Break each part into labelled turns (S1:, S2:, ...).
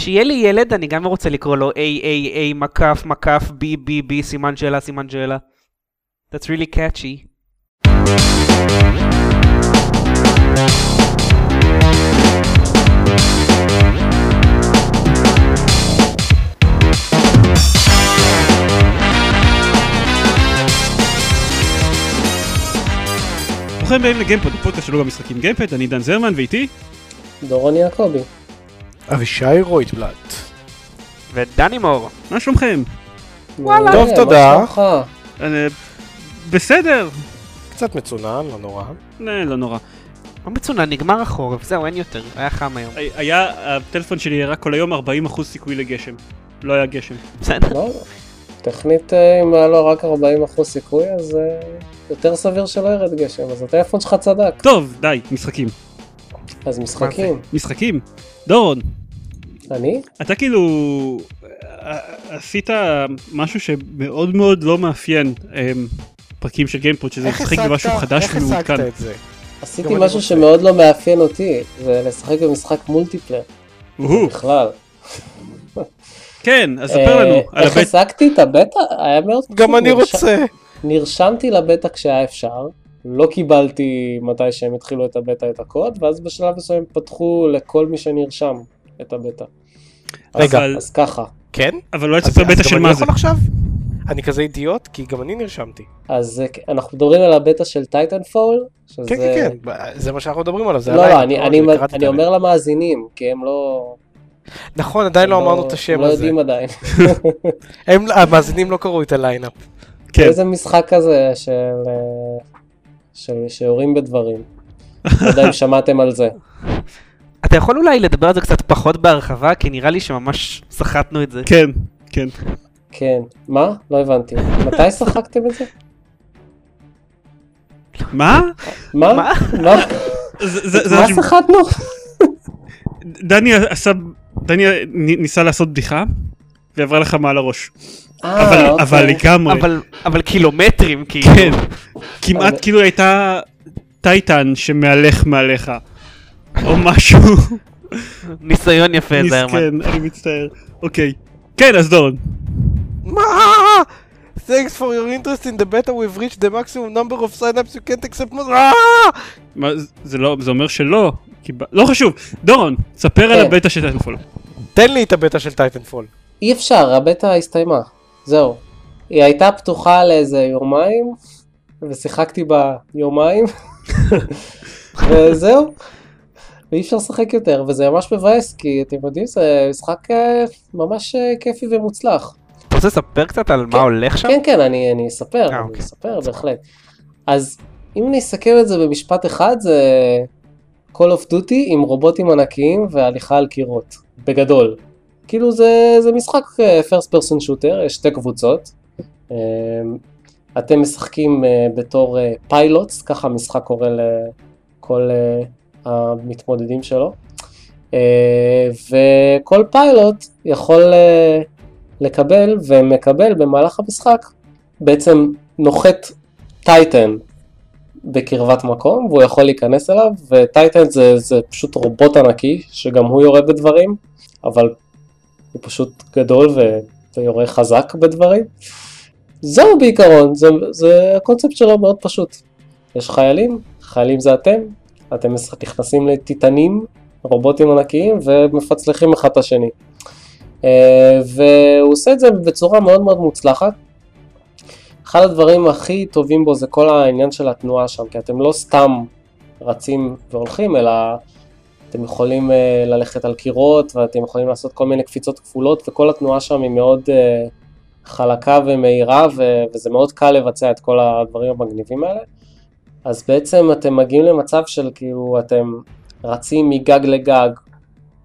S1: כשיהיה לי ילד אני גם רוצה לקרוא לו A, A, A, מקף, מקף, B, B, B, סימן שאלה, סימן שאלה. That's really catchy.
S2: ברוכים הבאים לגיימפוד, הפודקאסט שלו במשחקים גיימפד, אני דן זרמן ואיתי
S3: דורון יעקבי.
S4: אבישי רויטבלט.
S1: ודני מור.
S2: מה שלומכם?
S1: וואלה.
S4: טוב, תודה.
S3: שלומך?
S2: אה, בסדר,
S4: קצת מצונן, לא נורא.
S2: אה, לא נורא.
S1: לא מצונן, נגמר החורף, זהו, אין יותר, היה חם היום.
S2: הי- היה, הטלפון שלי הראה כל היום 40% סיכוי לגשם. לא היה גשם.
S1: בסדר.
S3: לא, טכנית אה, אם היה לו רק 40% סיכוי אז יותר סביר שלא ירד גשם, אז הטלפון שלך צדק.
S2: טוב, די, משחקים.
S3: אז משחקים.
S2: משחקים. דורון,
S3: אני?
S2: אתה כאילו אה, עשית משהו שמאוד מאוד לא מאפיין אה, פרקים של גיימפוד, שזה לשחק במשהו חדש
S4: איך השגת
S2: ומעודכן.
S4: את זה?
S3: עשיתי משהו. שמאוד לא מאפיין אותי, זה לשחק במשחק multiplayer
S2: אוהו,
S3: בכלל.
S2: כן, אז ספר לנו
S3: אה,
S2: על
S3: איך
S2: הבטא.
S3: השגתי את הבטא? היה מאוד פשוט.
S4: גם אני רוצה.
S3: נרשמתי לבטא כשהיה אפשר, לא קיבלתי מתי שהם התחילו את הבטא את הקוד, ואז בשלב מסוים פתחו לכל מי שנרשם את הבטא.
S4: רגע.
S3: אז- אז ככה.
S4: כן?
S2: אבל לא
S4: אז-
S2: תספר
S4: אז
S2: בטא של
S4: אני
S2: מה זה.
S4: יכול עכשיו? אני כזה אידיוט? כי גם אני נרשמתי.
S3: אז אה, אנחנו מדברים על הבטא של טייטן פול, שזה...
S4: כן, כן, כן. זה מה שאנחנו מדברים עליו, זה
S3: לא,
S4: עליי.
S3: לא, אני,
S4: לא,
S3: אני, אני. אומר למאזינים, כי הם לא...
S4: נכון, עדיין לא
S3: הם
S4: אמרנו את השם
S3: לא
S4: הזה.
S3: יודעים עדיין.
S4: הם, המאזינים לא קראו את הליינאפ.
S2: כן.
S3: איזה משחק כזה של... אה, של שיורים בדברים. לא יודע אם שמעתם על זה.
S1: אתה יכול אולי לדבר על זה קצת פחות בהרחבה, כי נראה לי שממש סחטנו את זה.
S2: כן, כן.
S3: כן. מה? לא הבנתי. מתי שחקתם את זה?
S2: מה?
S3: מה?
S1: מה?
S2: זה
S3: מה שחטנו?
S2: דני עשה, דני ניסה לעשות בדיחה ועברה לך מעל הראש.
S3: אה,
S2: אבל
S3: אוקיי.
S2: אבל לגמרי.
S1: אבל, קילומטרים, כאילו.
S2: כן. כמעט כאילו הייתה טייטן שמהלך מעליך. או משהו.
S1: ניסיון יפה, זרמן.
S2: מסכן, אני מצטער. אוקיי. כן, אז דורון.
S4: מה? Thanks for your interest in the beta we've reached the maximum number of sign-ups you can't accept more. אה!
S2: מה, זה- זה לא, זה אומר שלא. לא חשוב. דורון, ספר על
S3: כן.
S2: הבטא של Titanfall.
S4: תן לי את הבטא של Titanfall.
S3: אי אפשר, הבטא הסתיימה. זהו. היא הייתה פתוחה לאיזה יומיים, ושיחקתי בה יומיים, וזהו. ואי אפשר לשחק יותר, וזה ממש מבאס, כי אתם יודעים, זה משחק אה, ממש אה, כיפי ומוצלח.
S1: אתה רוצה לספר קצת על
S3: כן.
S1: מה הולך שם?
S3: כן, כן, אני, אני אספר,
S1: אה,
S3: אני
S1: אוקיי.
S3: אספר, בהחלט. אז אם אני אסכם את זה במשפט אחד, זה Call of Duty עם רובוטים ענקיים והליכה על קירות, בגדול. כאילו זה, זה משחק first person shooter, יש שתי קבוצות. אה, אתם משחקים אה, בתור pilots, ככה המשחק קורא לכל המתמודדים שלו. אה, וכל פיילוט יכול אה, לקבל ומקבל במהלך המשחק בעצם נוחת טייטן בקרבת מקום והוא יכול להיכנס אליו וטייטן זה, זה פשוט רובוט ענקי שגם הוא יורה בדברים אבל הוא פשוט גדול ו, ויורה חזק בדברים. זהו בעיקרון, זה, זה הקונספט שלו מאוד פשוט. יש חיילים, חיילים זה אתם, אתם נכנסים לטיטנים, רובוטים ענקיים ומפצלחים אחד את השני. אה, והוא עושה את זה בצורה מאוד מאוד מוצלחת. אחד הדברים הכי טובים בו זה כל העניין של התנועה שם, כי אתם לא סתם רצים והולכים, אלא אתם יכולים אה, ללכת על קירות ואתם יכולים לעשות כל מיני קפיצות כפולות וכל התנועה שם היא מאוד אה, חלקה ומהירה וזה מאוד קל לבצע את כל הדברים המגניבים האלה. אז בעצם אתם מגיעים למצב של כאילו אתם רצים מגג לגג,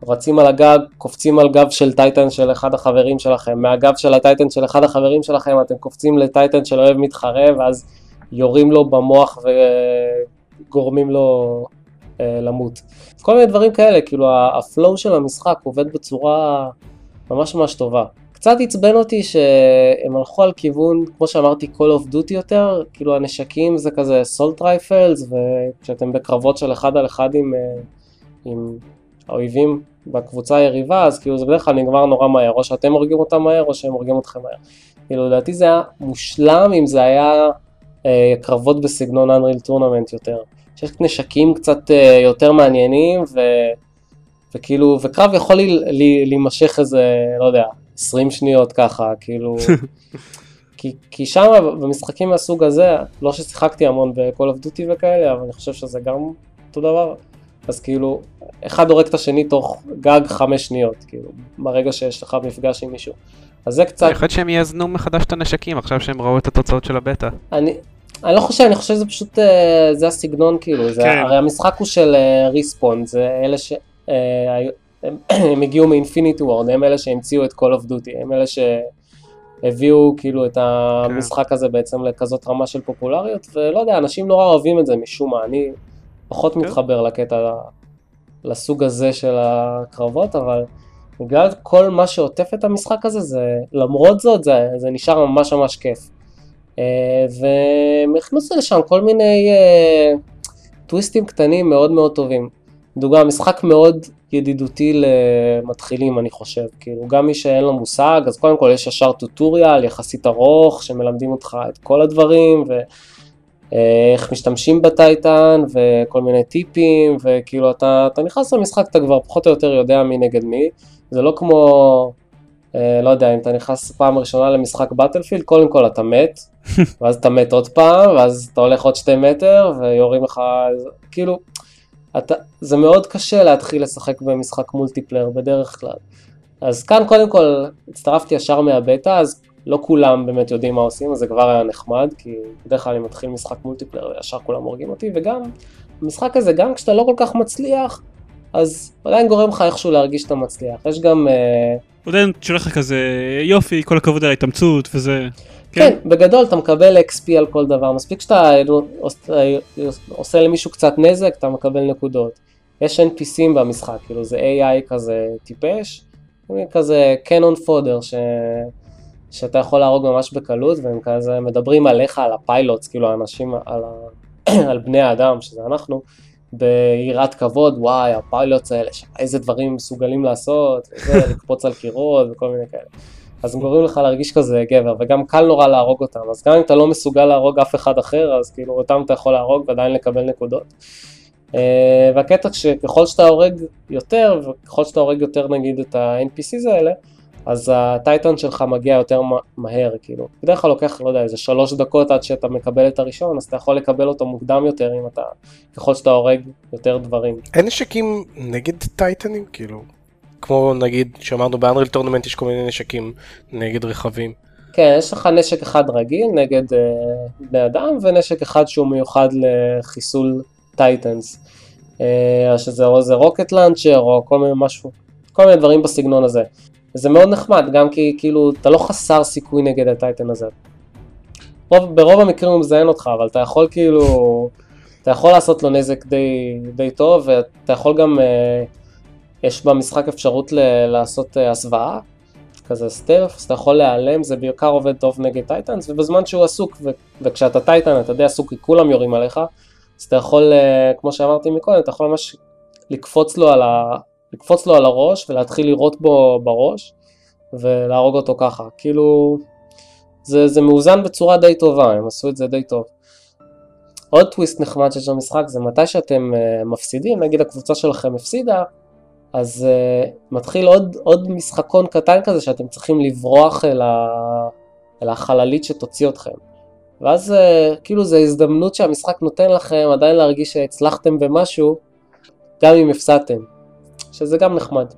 S3: רצים על הגג, קופצים על גב של titan של אחד החברים שלכם, מהגב של ה titan של אחד החברים שלכם אתם קופצים ל titan של אויב מתחרה ואז יורים לו במוח וגורמים לו אה, למות. כל מיני דברים כאלה, כאילו ה flow של המשחק עובד בצורה ממש ממש טובה. קצת עצבן אותי שהם הלכו על כיוון, כמו שאמרתי, Call of Duty יותר, כאילו הנשקים זה כזה assault rifles, וכשאתם בקרבות של אחד על אחד עם, אה, עם האויבים, בקבוצה היריבה, אז כאילו זה בדרך כלל נגמר נורא מהר, או שאתם הורגים אותם מהר, או שהם הורגים אתכם מהר. כאילו לדעתי זה היה מושלם אם זה היה אה, קרבות בסגנון Unreal Tournament יותר. שיש נשקים קצת אה, יותר מעניינים, ו, וכאילו, וקרב יכול להימשך איזה, לא יודע, 20 שניות ככה, כאילו... כי, כי שם במשחקים מהסוג הזה, לא ששיחקתי המון ב-call of duty וכאלה, אבל אני חושב שזה גם אותו דבר. אז כאילו, אחד הורג את השני תוך גג חמש שניות, כאילו, ברגע שיש לך מפגש עם מישהו. אז זה קצת...
S1: אני חושב שהם יאזנו מחדש את הנשקים עכשיו שהם ראו את התוצאות של הבטא.
S3: אני, אני לא חושב, אני חושב שזה פשוט, אה, זה הסגנון כאילו, זה,
S2: כן.
S3: הרי המשחק הוא של ריספון, זה אלה ש... הם, הם הגיעו מאינפיניטי וורד, הם אלה שהמציאו את Call of Duty, הם אלה שהביאו כאילו את המשחק הזה בעצם לכזאת רמה של פופולריות, ולא יודע, אנשים נורא אוהבים את זה משום מה, אני פחות
S2: כן.
S3: מתחבר לקטע, לסוג הזה של הקרבות, אבל בגלל כל מה שעוטף את המשחק הזה, זה, למרות זאת, זה, זה נשאר ממש ממש כיף. אה, והם הכניסו לשם כל מיני אה, טוויסטים קטנים מאוד מאוד טובים. דוגמה, משחק מאוד ידידותי למתחילים אני חושב, כאילו גם מי שאין לו מושג, אז קודם כל יש ישר טוטוריאל יחסית ארוך, שמלמדים אותך את כל הדברים, ואיך משתמשים בטייטן, וכל מיני טיפים, וכאילו אתה, אתה נכנס למשחק, אתה כבר פחות או יותר יודע מי נגד מי, זה לא כמו, אה, לא יודע, אם אתה נכנס פעם ראשונה למשחק באטלפילד, קודם כל אתה מת, ואז אתה מת עוד פעם, ואז אתה הולך עוד שתי מטר, ויורים לך, כאילו, אתה, זה מאוד קשה להתחיל לשחק במשחק מולטיפלייר בדרך כלל. אז כאן קודם כל הצטרפתי ישר מהבטא, אז לא כולם באמת יודעים מה עושים, אז זה כבר היה נחמד, כי בדרך כלל אני מתחיל משחק מולטיפלייר וישר כולם הורגים אותי, וגם המשחק הזה, גם כשאתה לא כל כך מצליח, אז עדיין גורם לך איכשהו להרגיש שאתה מצליח. יש גם... אה,
S2: עדיין שולח לך כזה יופי כל הכבוד על ההתאמצות וזה.
S3: כן, בגדול אתה מקבל XP על כל דבר, מספיק שאתה עוש- עושה למישהו קצת נזק, אתה מקבל נקודות. יש NPCים במשחק, כאילו זה AI כזה טיפש, כזה cannon fodder ש... שאתה יכול להרוג ממש בקלות, והם כזה מדברים עליך, על ה pilots, כאילו האנשים, על, ה... על בני האדם, שזה אנחנו, ביראת כבוד, וואי, ה pilots האלה, איזה דברים מסוגלים לעשות, וזה, לקפוץ על קירות וכל מיני כאלה. אז הם גורמים לך להרגיש כזה גבר, וגם קל נורא להרוג אותם, אז גם אם אתה לא מסוגל להרוג אף אחד אחר, אז כאילו אותם אתה יכול להרוג ועדיין לקבל נקודות. אה, והקטע שככל שאתה הורג יותר, וככל שאתה הורג יותר נגיד את ה-NPCs האלה, אז ה titan שלך מגיע יותר מה- מהר, כאילו. בדרך כלל לוקח, לא יודע, איזה שלוש דקות עד שאתה מקבל את הראשון, אז אתה יכול לקבל אותו מוקדם יותר אם אתה, ככל שאתה הורג יותר דברים.
S4: אין נשקים נגד טייטנים? כאילו, כמו נגיד שאמרנו ב Unreal Tournament יש כל מיני נשקים נגד רכבים.
S3: כן, יש לך נשק אחד רגיל נגד אה, בני אדם, ונשק אחד שהוא מיוחד לחיסול titans. אה, שזה או איזה rocket launcher או כל מיני משהו, כל מיני דברים בסגנון הזה. וזה מאוד נחמד, גם כי כאילו אתה לא חסר סיכוי נגד ה titan הזה. רוב, ברוב המקרים הוא מזיין אותך, אבל אתה יכול כאילו, אתה יכול לעשות לו נזק די, די טוב, ואתה יכול גם, אה, יש במשחק אפשרות ל- לעשות אה, הסוואה, כזה stealth, אז אתה יכול להיעלם, זה בעיקר עובד טוב נגד titans, ובזמן שהוא עסוק, ו- וכשאתה טייטן אתה די עסוק כי כולם יורים עליך, אז אתה יכול, אה, כמו שאמרתי מקודם, אתה יכול ממש לקפוץ לו על, ה... לקפוץ לו על הראש ולהתחיל לירות בו בראש, ולהרוג אותו ככה, כאילו, זה, זה מאוזן בצורה די טובה, הם עשו את זה די טוב. עוד טוויסט נחמד שיש במשחק זה מתי שאתם uh, מפסידים, נגיד הקבוצה שלכם הפסידה, אז uh, מתחיל עוד, עוד משחקון קטן כזה שאתם צריכים לברוח אל, ה, אל החללית שתוציא אתכם. ואז uh, כאילו זו הזדמנות שהמשחק נותן לכם עדיין להרגיש שהצלחתם במשהו, גם אם הפסדתם, שזה גם נחמד.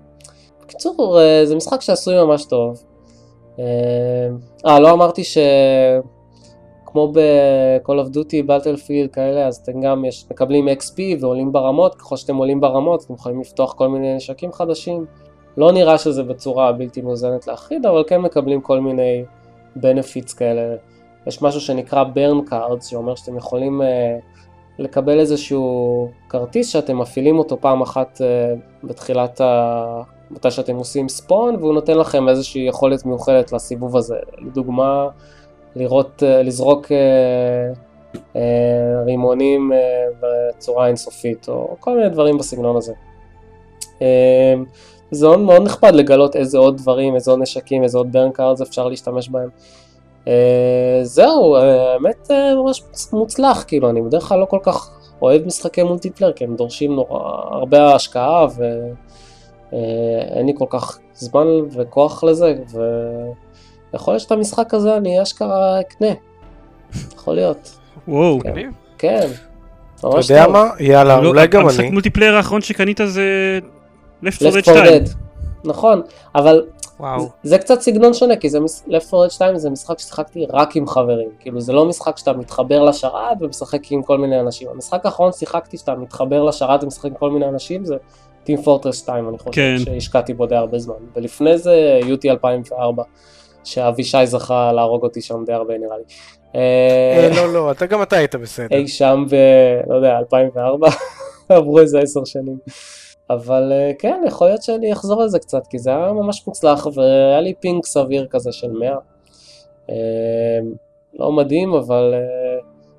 S3: בקיצור, uh, זה משחק שעשוי ממש טוב. אה, uh, לא אמרתי ש... כמו ב-call of duty, battlefield כאלה, אז אתם גם יש, מקבלים XP ועולים ברמות, ככל שאתם עולים ברמות אתם יכולים לפתוח כל מיני נשקים חדשים. לא נראה שזה בצורה בלתי מאוזנת להחיד, אבל כן מקבלים כל מיני benefits כאלה. יש משהו שנקרא burn cards, שאומר שאתם יכולים uh, לקבל איזשהו כרטיס שאתם מפעילים אותו פעם אחת uh, בתחילת ה... מתי שאתם עושים ספון, והוא נותן לכם איזושהי יכולת מיוחדת לסיבוב הזה. לדוגמה, לראות, אה, לזרוק אה, אה, רימונים אה, בצורה אינסופית, או כל מיני דברים בסגנון הזה. אה, זה מאוד נחמד לגלות איזה עוד דברים, איזה עוד נשקים, איזה עוד burn cards אפשר להשתמש בהם. אה, זהו, אה, האמת אה, ממש מוצלח, כאילו, אני בדרך כלל לא כל כך אוהב משחקי multiplayer, כי הם דורשים נורא הרבה השקעה, ואין לי כל כך זמן וכוח לזה, ויכול להיות שאת המשחק הזה אני אשכרה אקנה. יכול להיות.
S2: וואו.
S3: כן. כן.
S4: אתה יודע. מה? יאללה,
S2: לא,
S4: אולי גם
S2: המשחק
S4: אני.
S2: מולטיפלייר האחרון שקנית זה Left 4
S3: Left
S2: Dead
S3: 4
S2: 2.
S3: Dead. נכון, אבל
S1: וואו.
S3: זה קצת סגנון שונה, כי זה Left 4 Dead 2 זה משחק ששיחקתי רק עם חברים. כאילו זה לא משחק שאתה מתחבר לשרת ומשחק עם כל מיני אנשים. המשחק האחרון שיחקתי שאתה מתחבר לשרת ומשחק עם כל מיני אנשים זה Team Fortress 2 אני חושב,
S2: כן.
S3: שהשקעתי בו די הרבה זמן. ולפני זה UT 2004, שאבישי זכה להרוג אותי שם די הרבה נראה לי.
S4: אה,
S3: אה,
S4: לא, לא, אתה גם אתה היית בסדר.
S3: אי שם ב... לא יודע, 2004, עברו איזה עשר שנים. אבל אה, כן, יכול להיות שאני אחזור על זה קצת, כי זה היה ממש מוצלח, והיה לי ping סביר כזה של 100. אה, לא מדהים, אבל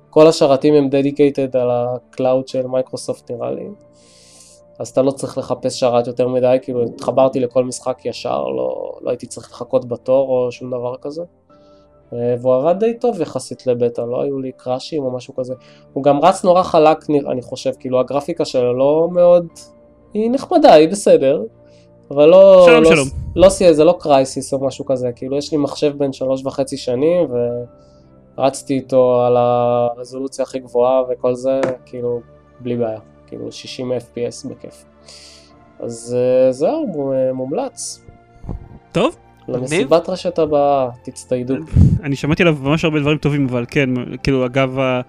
S3: כל השרתים הם dedicated על ה cloud של מייקרוסופט נראה לי. אז אתה לא צריך לחפש שרת יותר מדי, כאילו התחברתי לכל משחק ישר, לא, לא הייתי צריך לחכות בתור או שום דבר כזה. אה, והוא עבד די טוב יחסית לבטא, לא היו לי קראשים או משהו כזה. הוא גם רץ נורא חלק, אני חושב, כאילו הגרפיקה שלו לא מאוד... היא נחמדה, היא בסדר, אבל לא...
S2: שלום,
S3: לא,
S2: שלום.
S3: לא, סי- זה לא קרייסיס או משהו כזה, כאילו יש לי מחשב בן שלוש וחצי שנים ורצתי איתו על הרזולוציה הכי גבוהה וכל זה, כאילו, בלי בעיה, כאילו 60 FPS בכיף. אז אה, זהו, מו- מומלץ.
S2: טוב,
S3: למסיבת רשת הבאה, תצטיידו.
S2: אני שמעתי עליו ממש הרבה דברים טובים, אבל כן, כאילו אגב, לא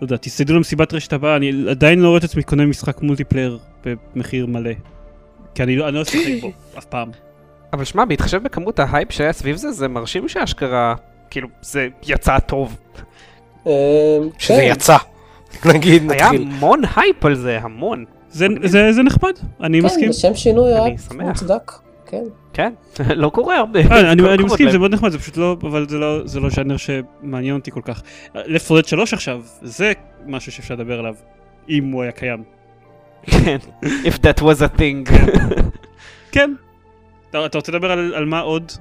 S2: יודע, תצטיידו למסיבת רשת הבאה, אני עדיין לא רואה את עצמי קונה משחק multiplayer במחיר מלא. כי אני לא אני לא אשחק בו אף פעם.
S1: אבל שמע, בהתחשב בכמות ההייפ שהיה סביב זה, זה מרשים שאשכרה, כאילו, זה יצא טוב.
S3: אה,
S4: שזה
S3: כן.
S4: יצא. נגיד,
S1: היה
S4: נתחיל.
S1: המון הייפ על זה, המון.
S2: זה- זה זה נחמד, אני
S3: כן,
S2: מסכים.
S3: לשם שינוי היה. מוצדק, כן.
S1: כן, לא קורה הרבה.
S2: אה, אני מסכים. זה מאוד נחמד, זה פשוט לא, אבל זה לא, זה לא ז'אנר שמעניין אותי כל כך. לפרוד 3 עכשיו, זה משהו שאפשר לדבר עליו, אם הוא היה קיים.
S1: כן, if that was a thing.
S2: כן. אתה, אתה רוצה לדבר על, על מה עוד,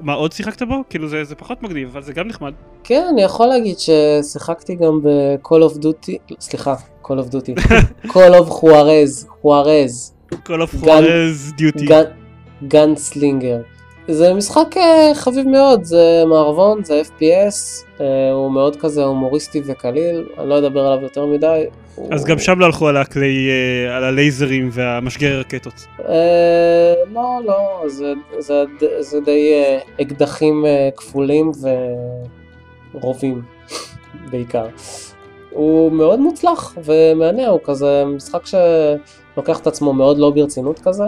S2: מה עוד שיחקת בו? כאילו זה, זה פחות מגניב, אבל זה גם נחמד.
S3: כן, אני יכול להגיד ששיחקתי גם ב-call of duty, סליחה, call of duty, call of חוארז, חוארז,
S2: Call of Juarez Duty.
S3: גאנסלינגר. זה משחק אה, חביב מאוד, זה מערבון, זה FPS, אה, הוא מאוד כזה הומוריסטי וקליל, אני לא אדבר עליו יותר מדי.
S2: אז גם שם לא הלכו על הכלי, אה, על הלייזרים והמשגרי רקטות.
S3: אה, לא, לא, זה, די אה, אקדחים כפולים ורובים בעיקר. הוא מאוד מוצלח ומהנה, הוא כזה משחק שלוקח את עצמו מאוד לא ברצינות כזה,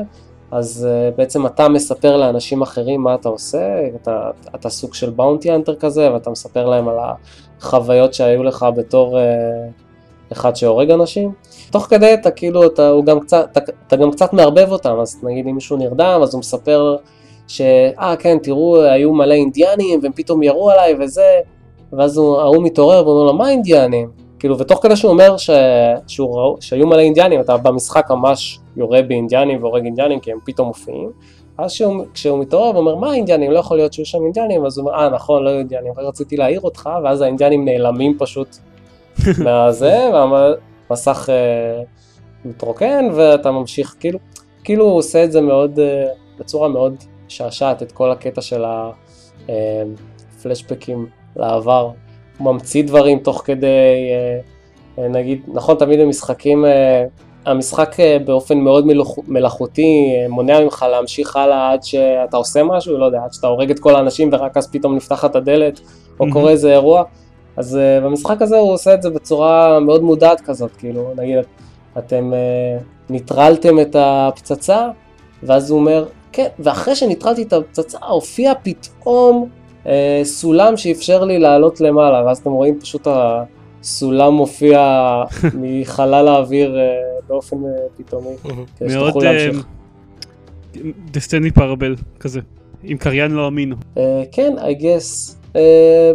S3: אז uh, בעצם אתה מספר לאנשים אחרים מה אתה עושה, אתה, אתה סוג של באונטי אנטר כזה, ואתה מספר להם על החוויות שהיו לך בתור uh, אחד שהורג אנשים. תוך כדי אתה כאילו, אתה, גם קצת, אתה, אתה גם קצת מערבב אותם, אז נגיד אם מישהו נרדם, אז הוא מספר ש... אה כן, תראו, היו מלא אינדיאנים, והם פתאום ירו עליי וזה, ואז הוא- ההוא מתעורר ואומר לו, מה אינדיאנים? כאילו, ותוך כדי שהוא אומר ש... שהוא ראו... שהיו מלא אינדיאנים, אתה במשחק ממש יורה באינדיאנים והורג אינדיאנים, כי הם פתאום מופיעים. אז שהוא, כשהוא מתעורר ואומר, מה האינדיאנים? לא יכול להיות שיהיו שם אינדיאנים, אז הוא אומר, אה, נכון, לא היו אינדיאנים, רציתי להעיר אותך, ואז האינדיאנים נעלמים פשוט מהזה, והמסך אה, מתרוקן, ואתה ממשיך, כאילו, כאילו הוא עושה את זה מאוד, אה, בצורה מאוד שעשעת, את כל הקטע של הפלשבקים לעבר. הוא ממציא דברים תוך כדי, אה, אה, נגיד, נכון, תמיד במשחקים, אה, המשחק אה, באופן מאוד מלאכ- מלאכותי אה, מונע ממך להמשיך הלאה עד שאתה עושה משהו, לא יודע, עד שאתה הורג את כל האנשים ורק אז פתאום נפתחת הדלת, או
S2: מהמם.
S3: קורה איזה אירוע. אז uh, במשחק הזה הוא עושה את זה בצורה מאוד מודעת כזאת, כאילו, נגיד, אתם uh, ניטרלתם את הפצצה, ואז הוא אומר, כן, ואחרי שניטרלתי את הפצצה, הופיע פתאום uh, סולם שאפשר לי לעלות למעלה, ואז אתם רואים פשוט הסולם מופיע מחלל האוויר uh, באופן uh, פתאומי, כדי
S2: מאוד
S3: שתוכלו להמשיך.
S2: דסטני פרבל כזה, עם קריין לא אמין.
S3: Uh, כן, I guess. Uh,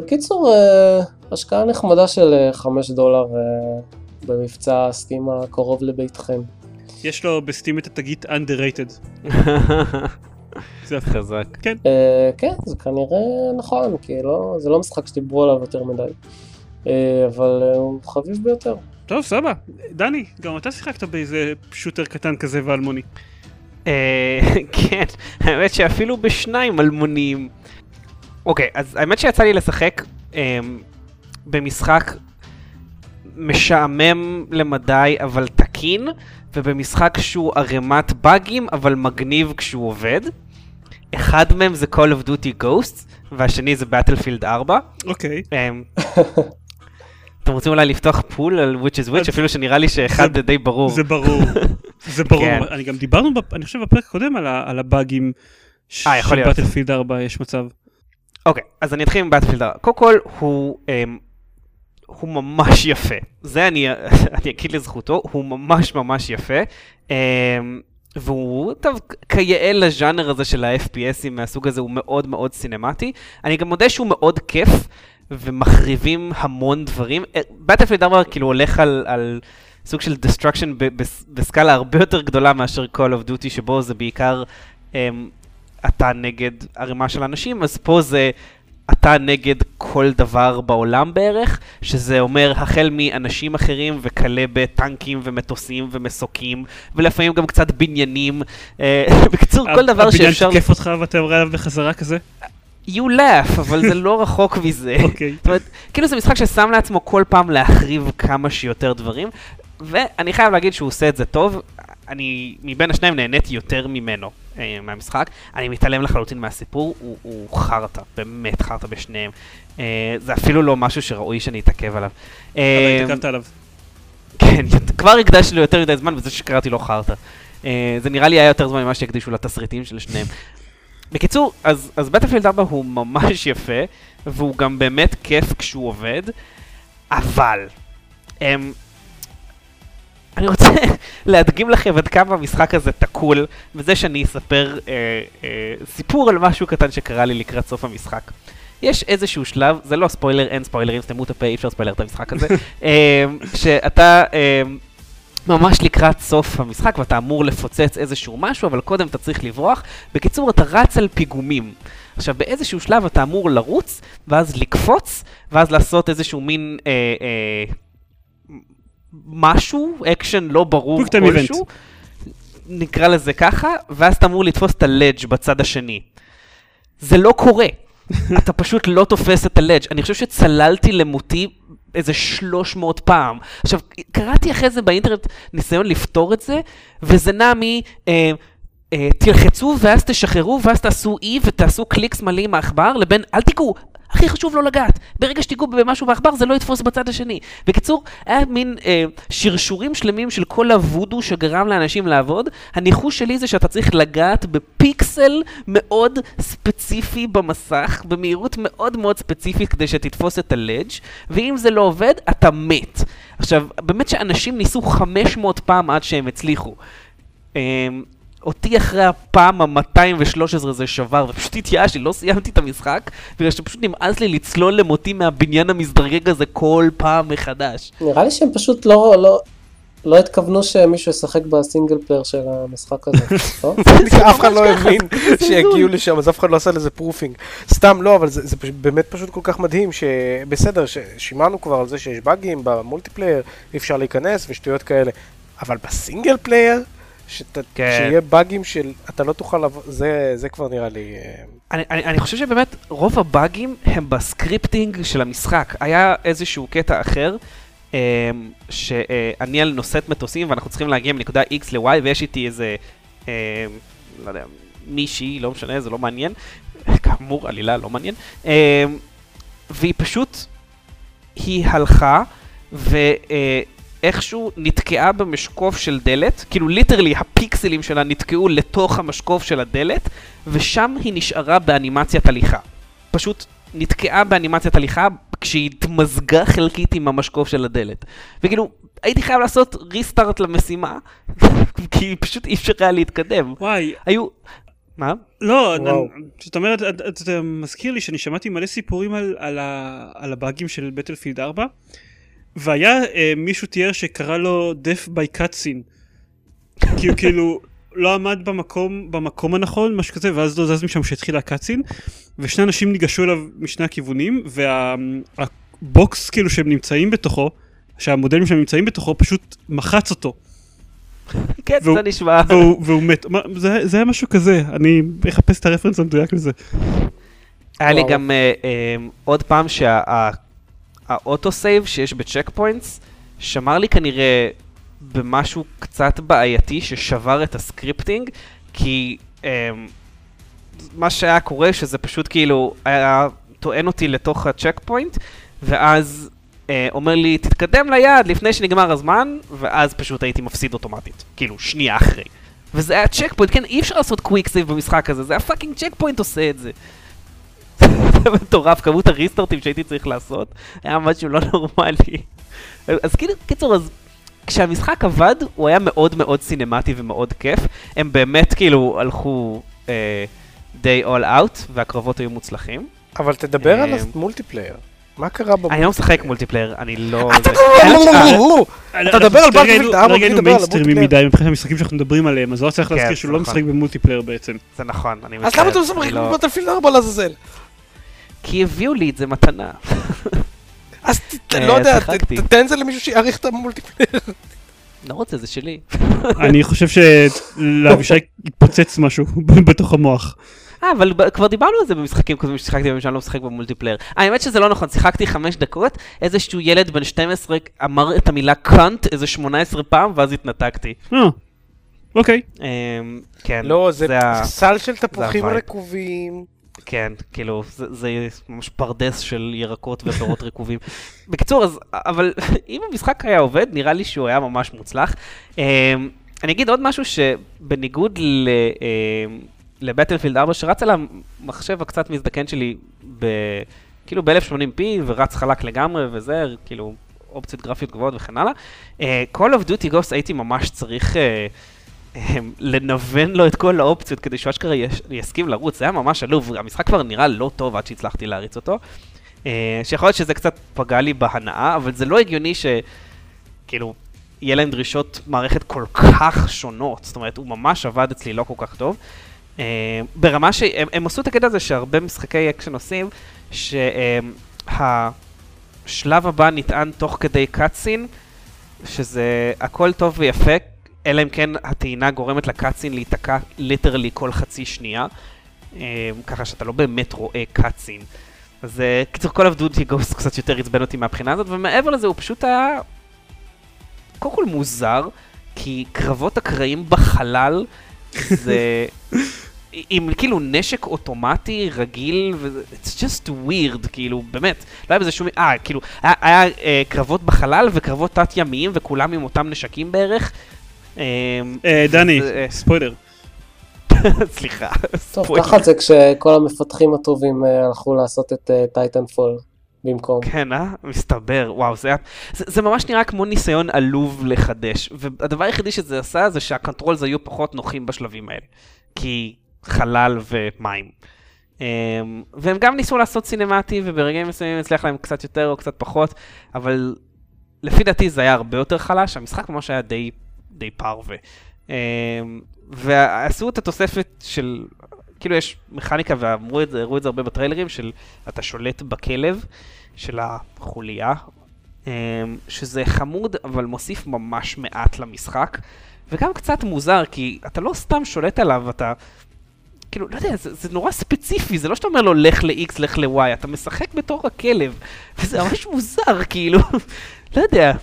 S3: בקיצור, uh, השקעה נחמדה של 5 דולר uh, במבצע סטים הקרוב לביתכם.
S2: יש לו בסטים את התגית underrated. זה
S1: חזק.
S3: אה, כן, זה כנראה נכון, כי לא, זה לא משחק שדיברו עליו יותר מדי. אה, אבל אה, הוא חביב ביותר.
S2: טוב, סבבה. דני, גם אתה שיחקת באיזה שוטר קטן כזה ואלמוני.
S1: אה, כן, האמת שאפילו בשניים אלמוניים. אוקיי, אז האמת שיצא לי לשחק אמ, במשחק משעמם למדי אבל תקין, ובמשחק שהוא ערימת באגים אבל מגניב כשהוא עובד. אחד מהם זה Call of Duty Ghosts, והשני זה Battlefield 4.
S2: אוקיי.
S1: אמ, אתם רוצים אולי לפתוח פול על which is which? אפילו שנראה לי שאחד
S2: זה-
S1: די ברור.
S2: זה ברור. זה ברור.
S1: כן.
S2: אני גם דיברנו, אני חושב בפרק הקודם על על הבאגים
S1: אה,
S2: של. בטלפילד 4 יש מצב.
S1: אוקיי, אז אני אתחיל עם באטלפילד 4. קודם כל, הוא, אמ, הוא ממש יפה. זה אני, אני אגיד לזכותו, הוא ממש ממש יפה. אמ, והוא, טוב, כיאה לז'אנר הזה של ה-FPSים מהסוג הזה, הוא מאוד מאוד סינמטי. אני גם מודה שהוא מאוד כיף, ומחריבים המון דברים. באטלפילד 4 כאילו הולך על... על סוג של destruction בסקאלה הרבה יותר גדולה מאשר Call of Duty, שבו זה בעיקר אמ, אתה נגד ערימה של אנשים, אז פה זה אתה נגד כל דבר בעולם בערך, שזה אומר החל מאנשים אחרים וכלה בטנקים ומטוסים ומסוקים, ולפעמים גם קצת בניינים. אה, בקיצור, כל דבר שאפשר...
S2: הבניין תוקף אותך ואתה יורה עליו בחזרה כזה?
S1: You laugh, אבל זה לא רחוק מזה.
S2: אוקיי.
S1: זאת אומרת, כאילו זה משחק ששם לעצמו כל פעם להחריב כמה שיותר דברים, ואני חייב להגיד שהוא עושה את זה טוב. אני מבין השניים נהניתי יותר ממנו אה, מהמשחק. אני מתעלם לחלוטין מהסיפור, הוא, הוא חרטא, באמת חרטא בשניהם. אה, זה אפילו לא משהו שראוי שאני אתעכב עליו.
S2: אבל
S1: אה,
S2: התעכבת עליו.
S1: כן, כבר הקדשתי לו יותר מדי זמן בזה שקראתי לו חרטא. אה, זה נראה לי היה יותר זמן ממה שהקדישו לתסריטים של שניהם. בקיצור, אז, אז בטלפילד 4 הוא ממש יפה, והוא גם באמת כיף כשהוא עובד, אבל, הם, אני רוצה להדגים לכם עד כמה המשחק הזה תקול, בזה שאני אספר אה, אה, סיפור על משהו קטן שקרה לי לקראת סוף המשחק. יש איזשהו שלב, זה לא ספוילר, אין ספוילרים, סתמו את הפה, אי אפשר ספוילר את המשחק הזה, אה, שאתה אה, ממש לקראת סוף המשחק ואתה אמור לפוצץ איזשהו משהו, אבל קודם אתה צריך לברוח. בקיצור, אתה רץ על פיגומים. עכשיו, באיזשהו שלב אתה אמור לרוץ, ואז לקפוץ, ואז לעשות איזשהו מין אה, אה, משהו, אקשן לא ברור כלשהו. נקרא לזה ככה, ואז אתה אמור לתפוס את ה ledge בצד השני. זה לא קורה. אתה פשוט לא תופס את ה ledge. אני חושב שצללתי למותי איזה 300 פעם. עכשיו, קראתי אחרי זה באינטרנט ניסיון לפתור את זה, וזה נע מ... אה, אה, תלחצו ואז תשחררו ואז תעשו אי ותעשו קליקס מלא עם העכבר, לבין אל תיגעו. הכי חשוב לא לגעת. ברגע שתיגעו במשהו בעכבר זה לא יתפוס בצד השני. בקיצור, היה מין אה, שרשורים שלמים של כל הוודו שגרם לאנשים לעבוד. הניחוש שלי זה שאתה צריך לגעת בפיקסל מאוד ספציפי במסך, במהירות מאוד מאוד ספציפית כדי שתתפוס את הלדג', ואם זה לא עובד, אתה מת. עכשיו, באמת שאנשים ניסו 500 פעם עד שהם הצליחו. אותי אחרי הפעם ה-213 זה שבר, ופשוט התייאשתי, לא סיימתי את המשחק, בגלל שפשוט נמאס לי לצלול למותי מהבניין המזדרגג הזה כל פעם מחדש.
S3: נראה לי שהם פשוט לא, לא, לא התכוונו שמישהו ישחק ב single player של המשחק הזה, לא?
S4: אף אחד לא הבין שיגיעו לשם, אז אף אחד לא עשה לזה proofing. סתם לא, אבל זה זה פשוט- באמת פשוט כל כך מדהים, שבסדר, שמענו כבר על זה שיש באגים ב multiplayer, אי אפשר להיכנס ושטויות כאלה, אבל ב single player, שת-
S1: כן.
S4: שיהיה באגים של אתה לא תוכל לבוא, זה זה כבר נראה לי... אה,
S1: אני, אני, אני חושב שבאמת רוב הבאגים הם ב scripting של המשחק. היה איזשהו קטע אחר, אמ, שאני על נושאת מטוסים ואנחנו צריכים להגיע מנקודה X ל-Y ויש איתי איזה, אמ, לא יודע, מישהי, לא משנה, זה לא מעניין. כאמור, עלילה לא מעניין. והיא פשוט, היא הלכה ואיכשהו נתקעה במשקוף של דלת, כאילו ליטרלי הפיקסלים שלה נתקעו לתוך המשקוף של הדלת, ושם היא נשארה באנימציית הליכה. פשוט נתקעה באנימציית הליכה כשהיא התמזגה חלקית עם המשקוף של הדלת. וכאילו, הייתי חייב לעשות ריסטארט למשימה, כי פשוט אי אפשר היה להתקדם.
S2: וואי,
S1: היו... מה?
S2: לא, זאת אומרת, אתה- אתה מזכיר לי שאני שמעתי מלא סיפורים על- על ה- על הבאגים של בטלפילד 4, והיה אה, מישהו תיאר שקרא לו death by cutscene. כי הוא כאילו לא עמד במקום, במקום הנכון, משהו כזה, ואז לא זז משם כשהתחיל הקאצין, ושני אנשים ניגשו אליו משני הכיוונים, והבוקס כאילו שהם נמצאים בתוכו, שהמודלים שהם נמצאים בתוכו פשוט מחץ אותו,
S1: כן,
S2: והוא-
S1: זה נשמע.
S2: והוא, והוא מת. מה, זה, זה היה משהו כזה, אני אחפש את ה reference המדויק לזה.
S1: היה לי. גם אה, אה, עוד פעם שה auto save שיש ב checkpoints, שמר לי כנראה במשהו קצת בעייתי ששבר את ה scripting, כי אה, מה שהיה קורה שזה פשוט כאילו היה טוען אותי לתוך ה checkpoint, ואז אה, אומר לי תתקדם ליעד לפני שנגמר הזמן, ואז פשוט הייתי מפסיד אוטומטית, כאילו שנייה אחרי. וזה היה checkpoint, כן, אי אפשר לעשות quick save במשחק הזה, זה ה fucking checkpoint עושה את זה. זה מטורף, כמות הריסטארטים שהייתי צריך לעשות, היה משהו לא נורמלי. אז כאילו, קיצור, אז כשהמשחק עבד, הוא היה מאוד מאוד סינמטי ומאוד כיף. הם באמת כאילו הלכו אה, די all out, והקרבות היו מוצלחים.
S4: אבל תדבר על
S1: אה,
S4: המולטיפלייר. מה קרה במולטיפלייר?
S1: אני לא משחק מולטיפלייר, אני לא...
S4: אתה מדבר על Battlefield 4 בלי
S2: היינו
S4: לדבר על
S2: מיינסטרימים
S4: המולטיפלייר.
S2: מדי מבחינת המשחקים שאנחנו מדברים עליהם, אז לא צריך
S1: כן,
S2: להזכיר שהוא לא
S1: נכון.
S2: משחק במולטיפלייר בעצם.
S1: זה נכון, אני
S4: אז למה אתה
S1: מצטער,
S4: משחק
S1: אני לא-
S4: בבטלפילד 4 לעזאזל?
S1: כי הביאו לי את זה מתנה.
S4: אז ת-
S1: אה,
S4: לא יודע. תתן את זה למישהו שיעריך את המולטיפלייר.
S1: לא רוצה, זה שלי.
S2: אני חושב שלאבישי התפוצץ משהו בתוך המוח.
S1: אה, אבל כבר דיברנו על זה במשחקים קודמים ששיחקתי בהם שאני לא משחק ב multiplayer. האמת שזה לא נכון, שיחקתי חמש דקות, איזשהו ילד בן 12 אמר את המילה cunt איזה 18 פעם, ואז התנתקתי.
S2: אה, אוקיי.
S1: אמ, כן,
S4: לא, זה סל של תפוחים. רקובים.
S1: כן, כאילו, זה, זה ממש פרדס של ירקות ופירות רקובים. בקיצור, אז, אבל אם המשחק היה עובד, נראה לי שהוא היה ממש מוצלח. אמ, אני אגיד עוד משהו שבניגוד ל... אמ, לבטלפילד 4 שרץ על המחשב הקצת מזדקן שלי ב... כאילו ב-1080p ורץ חלק לגמרי וזה, כאילו אופציות גרפיות גבוהות וכן הלאה. Uh, Call of Duty Ghost הייתי ממש צריך uh, לנוון לו את כל האופציות כדי שהוא אשכרה יסכים לרוץ, זה היה ממש עלוב, המשחק כבר נראה לא טוב עד שהצלחתי להריץ אותו. Uh, שיכול להיות שזה קצת פגע לי בהנאה, אבל זה לא הגיוני שכאילו יהיה להם דרישות מערכת כל כך שונות, זאת אומרת הוא ממש עבד אצלי לא כל כך טוב. Uh, ברמה שהם הם עשו את הקטע הזה שהרבה משחקי אקשן עושים, שהשלב הבא נטען תוך כדי cutscene, שזה הכל טוב ויפה, אלא אם כן הטעינה גורמת ל cutscene להיתקע literally כל חצי שנייה, אה, ככה שאתה לא באמת רואה cutscene. אז אה, קיצור, Call of Duty Ghosts קצת יותר עצבן אותי מהבחינה הזאת, ומעבר לזה הוא פשוט היה קודם כל מוזר, כי קרבות הקרעים בחלל זה... עם כאילו נשק אוטומטי רגיל, ו- it's just weird, כאילו, באמת, לא היה בזה שום... אה, כאילו, היה, היה אה, קרבות בחלל וקרבות תת-ימיים, וכולם עם אותם נשקים בערך. אה,
S2: אה, דני,
S1: אה,
S2: ספוילר.
S1: סליחה.
S3: טוב. ככה זה כשכל המפתחים הטובים אה, הלכו לעשות את טייטן פול במקום.
S1: כן, אה? מסתבר, וואו, זה, היה... זה, זה ממש נראה כמו ניסיון עלוב לחדש, והדבר היחידי שזה עשה זה שה controls היו פחות נוחים בשלבים האלה, כי חלל ומים. Um, והם גם ניסו לעשות סינמטי, וברגעים מסוימים הצליח להם קצת יותר או קצת פחות, אבל לפי דעתי זה היה הרבה יותר חלש, המשחק ממש היה די, די פרווה. Um, ועשו את התוספת של, כאילו יש מכניקה, ואמרו את זה, הראו את זה הרבה בטריילרים, של אתה שולט בכלב של החוליה, אמ, שזה חמוד, אבל מוסיף ממש מעט למשחק, וגם קצת מוזר, כי אתה לא סתם שולט עליו, אתה... כאילו, לא יודע, זה, זה נורא ספציפי, זה לא שאתה אומר לו לך ל-X, לך ל-Y, אתה משחק בתור הכלב, וזה ממש מוזר, כאילו, לא יודע.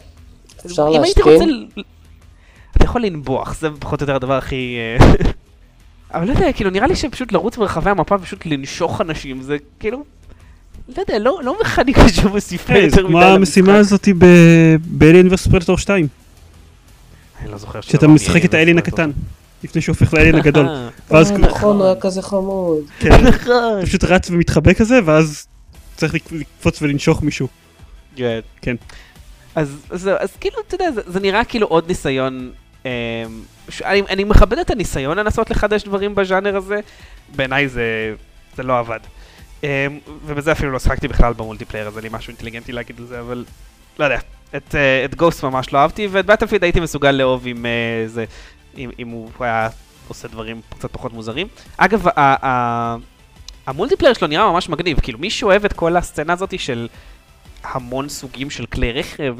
S3: אפשר להשכין?
S1: רוצה... אתה יכול לנבוח, זה פחות או יותר הדבר הכי... אה, אבל לא יודע, כאילו, נראה לי שפשוט לרוץ ברחבי המפה ופשוט לנשוך אנשים, זה כאילו... לא יודע, לא, לא מכניקה שמוסיפה
S2: זה
S1: יותר
S2: כמו
S1: מדי
S2: המשימה
S1: למשחק.
S2: הזאת באליאן ורס פרטור 2,
S1: אני לא זוכר
S2: שאתה
S1: לא
S2: משחק את האליאן הקטן, לפני שהוא הופך לאליאן הגדול.
S1: אה,
S2: ואז
S3: אה,
S2: כאילו-
S3: נכון, הוא היה כזה חמוד.
S2: כן,
S1: נכון.
S2: פשוט רץ ומתחבא כזה, ואז צריך לק- לקפוץ ולנשוך מישהו.
S1: כן.
S2: כן.
S1: אז, אז, אז כאילו, אתה יודע, זה, זה נראה כאילו עוד ניסיון. אמ, אני, אני מכבד את הניסיון לנסות לחדש דברים בז'אנר הזה, בעיניי זה, זה לא עבד. אמ, ובזה אפילו לא שחקתי בכלל במולטיפלייר, אז אין לי משהו אינטליגנטי להגיד על זה, אבל לא יודע. את, אה, את גוסט ממש לא אהבתי, ואת בטלפיד הייתי מסוגל לאהוב עם אה, זה. אם, אם הוא היה עושה דברים קצת פחות מוזרים. אגב, ה- ה- ה multiplayer שלו נראה ממש מגניב, כאילו מי שאוהב את כל הסצנה הזאת של המון סוגים של כלי רכב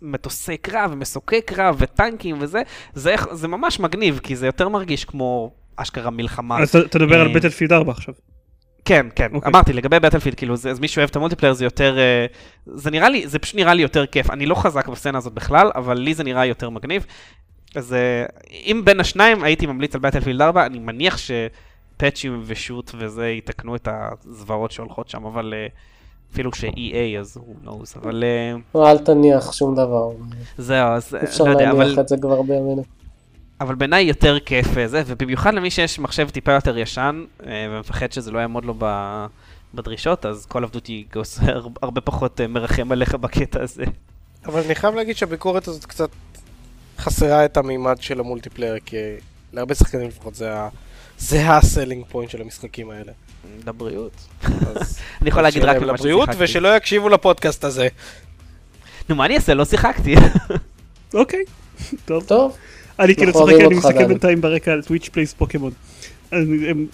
S1: ומטוסי קרב ומסוקי קרב וטנקים וזה, זה, זה ממש מגניב, כי זה יותר מרגיש כמו אשכרה מלחמה.
S2: אז אתה- מדבר על
S1: אה,
S2: Battlefield 4 עכשיו.
S1: כן, כן,
S2: אוקיי.
S1: אמרתי, לגבי Battlefield, כאילו, זה, אז מי שאוהב את ה multiplayer זה יותר, אה, זה נראה לי, זה פשוט נראה לי יותר כיף. אני לא חזק בסצנה הזאת בכלל, אבל לי זה נראה יותר מגניב. אז אה, אם בין השניים הייתי ממליץ על בטלפילד 4, אני מניח שפאצ'ים ושוט וזה יתקנו את הזוועות שהולכות שם, אבל אפילו ש-EA אז who knows, אבל אה,
S3: לא, אל תניח שום דבר.
S1: זהו, אז
S3: אי אפשר
S1: לא יודע, אבל...
S3: להניח את זה כבר בימינו.
S1: אבל בעיניי יותר כיף אה, זה, ובמיוחד למי שיש מחשב טיפה יותר ישן, אה, ומפחד שזה לא יעמוד לו ב... בדרישות, אז Call of Duty Ghost הר- הרבה פחות אה, מרחם עליך בקטע הזה.
S4: אבל אני חייב להגיד שהביקורת הזאת קצת חסרה את המימד של ה multiplayer, כי להרבה שחקנים לפחות זה ה... זה ה selling point של המשחקים האלה.
S1: לבריאות. אני יכול להגיד רק
S4: לבריאות,
S1: ששיחקתי.
S4: ושלא יקשיבו לפודקאסט הזה.
S1: נו, מה אני אעשה? לא שיחקתי.
S2: אוקיי, טוב.
S3: טוב,
S2: אני כאילו צוחק, אני מסתכל. בינתיים ברקע על Twitch Plays Pokémon.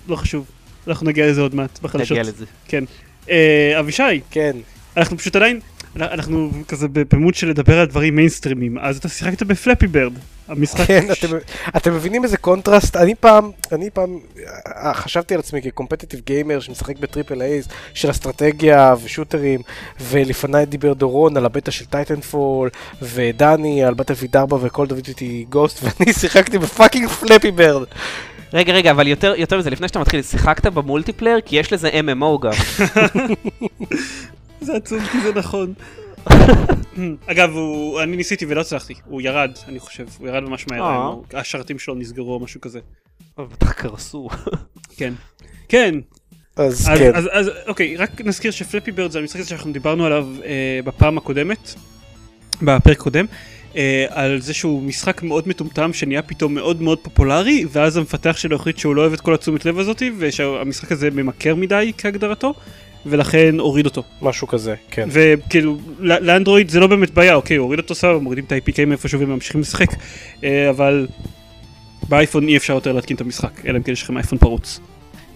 S2: לא חשוב, אנחנו נגיע לזה עוד מעט בחדשות.
S1: נגיע לזה.
S2: כן. אה, אבישי,
S4: כן.
S2: אנחנו פשוט עדיין, אנחנו כזה בפאמות של לדבר על דברים מיינסטרימים, אז אתה שיחקת ב Flappy Bird, המשחק...
S4: כן, אתם, אתם מבינים איזה קונטרסט? אני פעם, אני פעם אה, חשבתי על עצמי כ competitive gamer שמשחק ב triple A's של אסטרטגיה ושוטרים, ולפניי דיבר דורון על הבטא של Titanfall, ודני על Battlefield 4 ו Call of Duty Ghosts, ואני שיחקתי ב fucking Flappy Bird.
S1: רגע, רגע, אבל יותר יותר מזה, לפני שאתה מתחיל, שיחקת במולטיפלייר? כי יש לזה MMO גם.
S2: זה עצוב כי זה נכון. אגב, הוא- אני ניסיתי ולא הצלחתי, הוא ירד, אני חושב, הוא ירד ממש מהר,
S1: אה.
S2: השרתים שלו נסגרו או משהו כזה.
S1: אבל בטח קרסו.
S2: כן. כן,
S4: אז
S2: אז,
S4: כן.
S2: אז, אז אוקיי, רק נזכיר שפלאפי בירד זה המשחק הזה שאנחנו דיברנו עליו אה, בפעם הקודמת, בפרק הקודם, אה, על זה שהוא משחק מאוד מטומטם שנהיה פתאום מאוד מאוד פופולרי, ואז המפתח שלו החליט שהוא לא אוהב את כל התשומת לב הזאתי, ושהמשחק הזה ממכר מדי כהגדרתו, ולכן הוריד אותו.
S4: משהו כזה, כן.
S2: וכאילו, לאנדרואיד זה לא באמת בעיה, אוקיי, הוריד אותו סבבה, מורידים את ה-APK מאיפשהו וממשיכים לשחק, אה, אבל באייפון אי אפשר יותר להתקין את המשחק, אלא אם כן יש לכם אייפון פרוץ.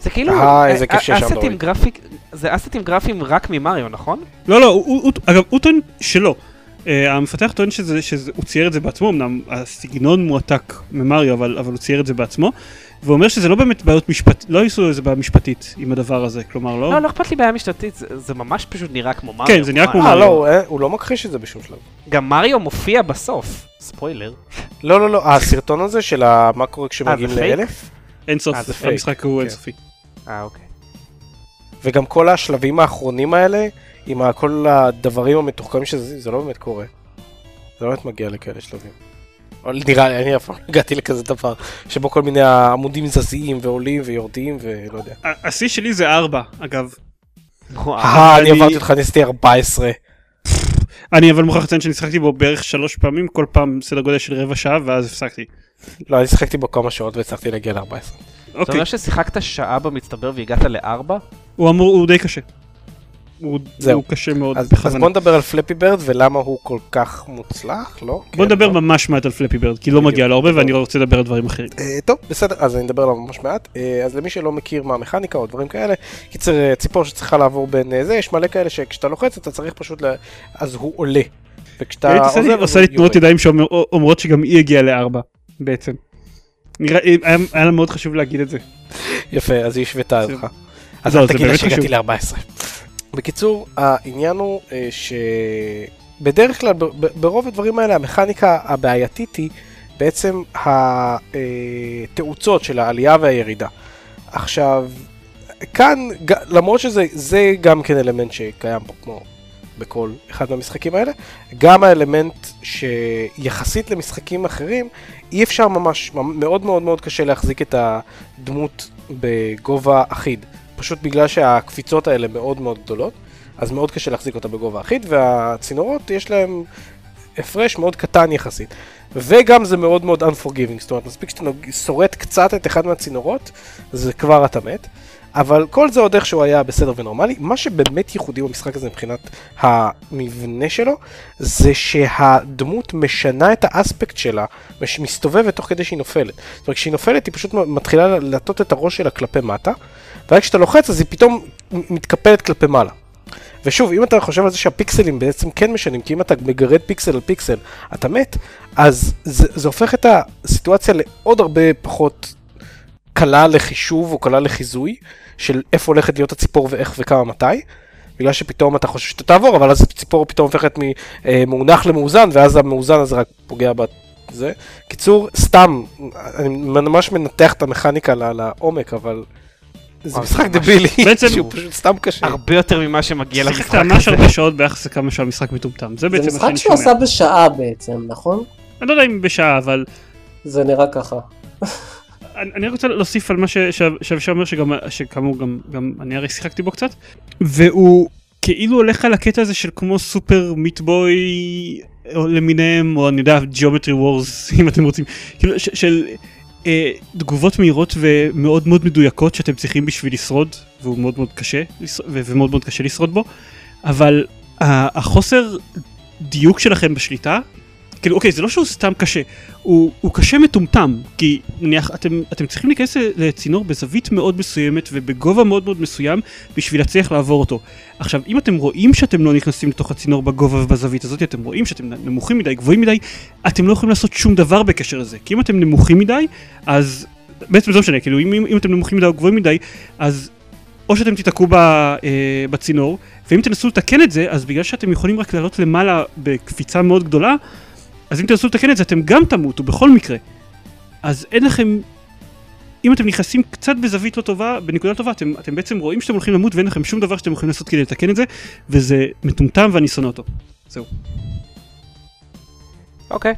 S1: זה כאילו...
S4: אה, איזה כיף שיש
S1: אסטים
S4: אנדרואיד.
S1: גרפיק... זה אסטים גרפיים רק ממריו, נכון?
S2: לא, לא, הוא, הוא, הוא, אגב, הוא טוען שלא. Uh, המפתח טוען שזה, שזה, הוא צייר את זה בעצמו, אמנם הסגנון מועתק ממריו, אבל, אבל הוא צייר את זה בעצמו, ואומר שזה לא באמת בעיות משפט, לא עשו איזה בעיה משפטית עם הדבר הזה, כלומר לא...
S1: לא, לא אכפת לי בעיה משטתית, זה- זה ממש פשוט נראה כמו מריו.
S2: כן, זה נראה כמו
S4: אה,
S2: מריו.
S4: לא, הוא- אה, הוא לא מכחיש את זה בשום שלב.
S1: גם מריו מופיע בסוף. ספוילר.
S4: לא, לא, לא, הסרטון הזה של מה קורה כשמגיעים
S1: פייק?
S4: לאלף,
S2: אין סוף,
S1: אה.
S2: המשחק הוא
S4: כן.
S2: אינסופי.
S1: אה, אוקיי.
S4: וגם כל השלבים האחרונים האלה, עם כל הדברים המתוחכמים שזה, זה לא באמת קורה. זה לא באמת מגיע לכאלה שלבים. נראה לי, אני אף פעם לא הגעתי לכזה דבר, שבו כל מיני עמודים זזיים ועולים ויורדים ולא יודע.
S2: השיא שלי זה 4, אגב.
S4: אה, אני
S2: אני-
S4: עברתי אותך, ניסיתי 14.
S2: אני אבל מוכרח לציין שאני שיחקתי בו בערך שלוש פעמים, כל פעם סדר גודל של רבע שעה, ואז הפסקתי.
S4: לא, אני שיחקתי בו כמה שעות והצלחתי להגיע ל-14.
S1: אתה
S2: אוקיי,
S1: אומר ששיחקת שעה במצטבר והגעת לארבע?
S2: הוא אמור, הוא די קשה. הוא
S4: זהו.
S2: הוא קשה מאוד
S4: אז, אז. בוא נדבר על פלאפי ברד ולמה הוא כל כך מוצלח, לא?
S2: בוא
S4: כן,
S2: נדבר
S4: לא?
S2: ממש מעט על פלאפי ברד, כי לא. מגיע לו הרבה. ואני לא רוצה לדבר על דברים אחרים.
S4: אה, טוב, בסדר, אז אני אדבר עליו ממש מעט. אה, אז למי שלא מכיר מה המכניקה או דברים כאלה, קיצר אה, ציפור שצריכה לעבור בין אה, זה, יש מלא כאלה שכשאתה לוחץ אתה צריך פשוט ל... אז הוא עולה. וכשאתה עוזב,
S2: עושה לי תנועות. ידיים שאומרות שגם היא הגיעה לארבע, בעצם. היה לה מאוד חשוב להגיד את זה.
S4: יפה, אז היא השוותה אותך. אז אל תגיד לה שהגעתי
S2: חשוב.
S4: ל-14. בקיצור, העניין הוא אה, שבדרך כלל, ב- ב- ברוב הדברים האלה, המכניקה הבעייתית היא בעצם התאוצות של העלייה והירידה. עכשיו, כאן, למרות שזה זה גם כן אלמנט שקיים פה, כמו בכל אחד מהמשחקים האלה, גם האלמנט שיחסית למשחקים אחרים, אי אפשר ממש, מאוד מאוד מאוד קשה להחזיק את הדמות בגובה אחיד. פשוט בגלל שהקפיצות האלה מאוד מאוד גדולות, אז מאוד קשה להחזיק אותה בגובה אחיד, והצינורות יש להם הפרש מאוד קטן יחסית. וגם זה מאוד מאוד unforgiving, זאת אומרת, מספיק שאתה שורט קצת את אחד מהצינורות, זה כבר אתה מת. אבל כל זה עוד איכשהו היה בסדר ונורמלי. מה שבאמת ייחודי במשחק הזה מבחינת המבנה שלו, זה שהדמות משנה את האספקט שלה, ומסתובבת תוך כדי שהיא נופלת. זאת אומרת, כשהיא נופלת היא פשוט מתחילה להטות את הראש שלה כלפי מטה, ורק כשאתה לוחץ אז היא פתאום מתקפלת כלפי מעלה. ושוב, אם אתה חושב על זה שהפיקסלים בעצם כן משנים, כי אם אתה מגרד פיקסל על פיקסל, אתה מת, אז זה, זה הופך את הסיטואציה לעוד הרבה פחות קלה לחישוב או קלה לחיזוי, של איפה הולכת להיות הציפור ואיך וכמה מתי. בגלל שפתאום אתה חושב שאתה תעבור, אבל אז הציפור פתאום הופכת ממאונח למאוזן, ואז המאוזן הזה רק פוגע בזה. קיצור, סתם, אני ממש מנתח את המכניקה לעומק, אבל זה משחק
S1: זה
S4: דבילי, שהוא פשוט סתם קשה.
S1: הרבה יותר ממה שמגיע למשחק
S2: שיחקת ממש
S1: הזה.
S2: הרבה שעות ביחס לכמה שהמשחק מטומטם. זה
S3: זה
S2: בעצם מה
S3: משחק
S2: שאני
S3: שהוא
S2: שומע.
S3: עשה בשעה בעצם, נכון?
S2: אני לא יודע אם בשעה, אבל
S3: זה נראה ככה.
S2: אני אני רק רוצה להוסיף על מה שאבישי אומר, שכאמור גם, אני הרי שיחקתי בו קצת, והוא כאילו הולך על הקטע הזה של כמו סופר מיטבוי למיניהם, או אני יודע, ג'יאומטרי וורס, אם אתם רוצים, כאילו של אה, תגובות מהירות ומאוד מאוד מדויקות שאתם צריכים בשביל לשרוד, והוא מאוד מאוד קשה, ומאוד מאוד קשה לשרוד בו, אבל החוסר דיוק שלכם בשליטה, כאילו אוקיי זה לא שהוא סתם קשה, הוא, הוא קשה מטומטם, כי נניח אתם, אתם צריכים להיכנס לצינור בזווית מאוד מסוימת ובגובה מאוד מאוד מסוים בשביל להצליח לעבור אותו. עכשיו אם אתם רואים שאתם לא נכנסים לתוך הצינור בגובה ובזווית הזאת, אתם רואים שאתם נמוכים מדי, גבוהים מדי, אתם לא יכולים לעשות שום דבר בקשר לזה, כי אם אתם נמוכים מדי, אז בעצם זה לא משנה, כאילו אם, אם, אם אתם נמוכים מדי או גבוהים מדי, אז או שאתם תיתקעו אה, בצינור, ואם תנסו לתקן את זה, אז בגלל שאתם יכולים רק לעלות למעלה בקפיצה מאוד גדולה, אז אם תנסו לתקן את זה אתם גם תמותו בכל מקרה. אז אין לכם, אם אתם נכנסים קצת בזווית לא טובה, בנקודה טובה, אתם, אתם בעצם רואים שאתם הולכים למות ואין לכם שום דבר שאתם יכולים לעשות כדי לתקן את זה, וזה מטומטם ואני שונא אותו. זהו.
S1: אוקיי.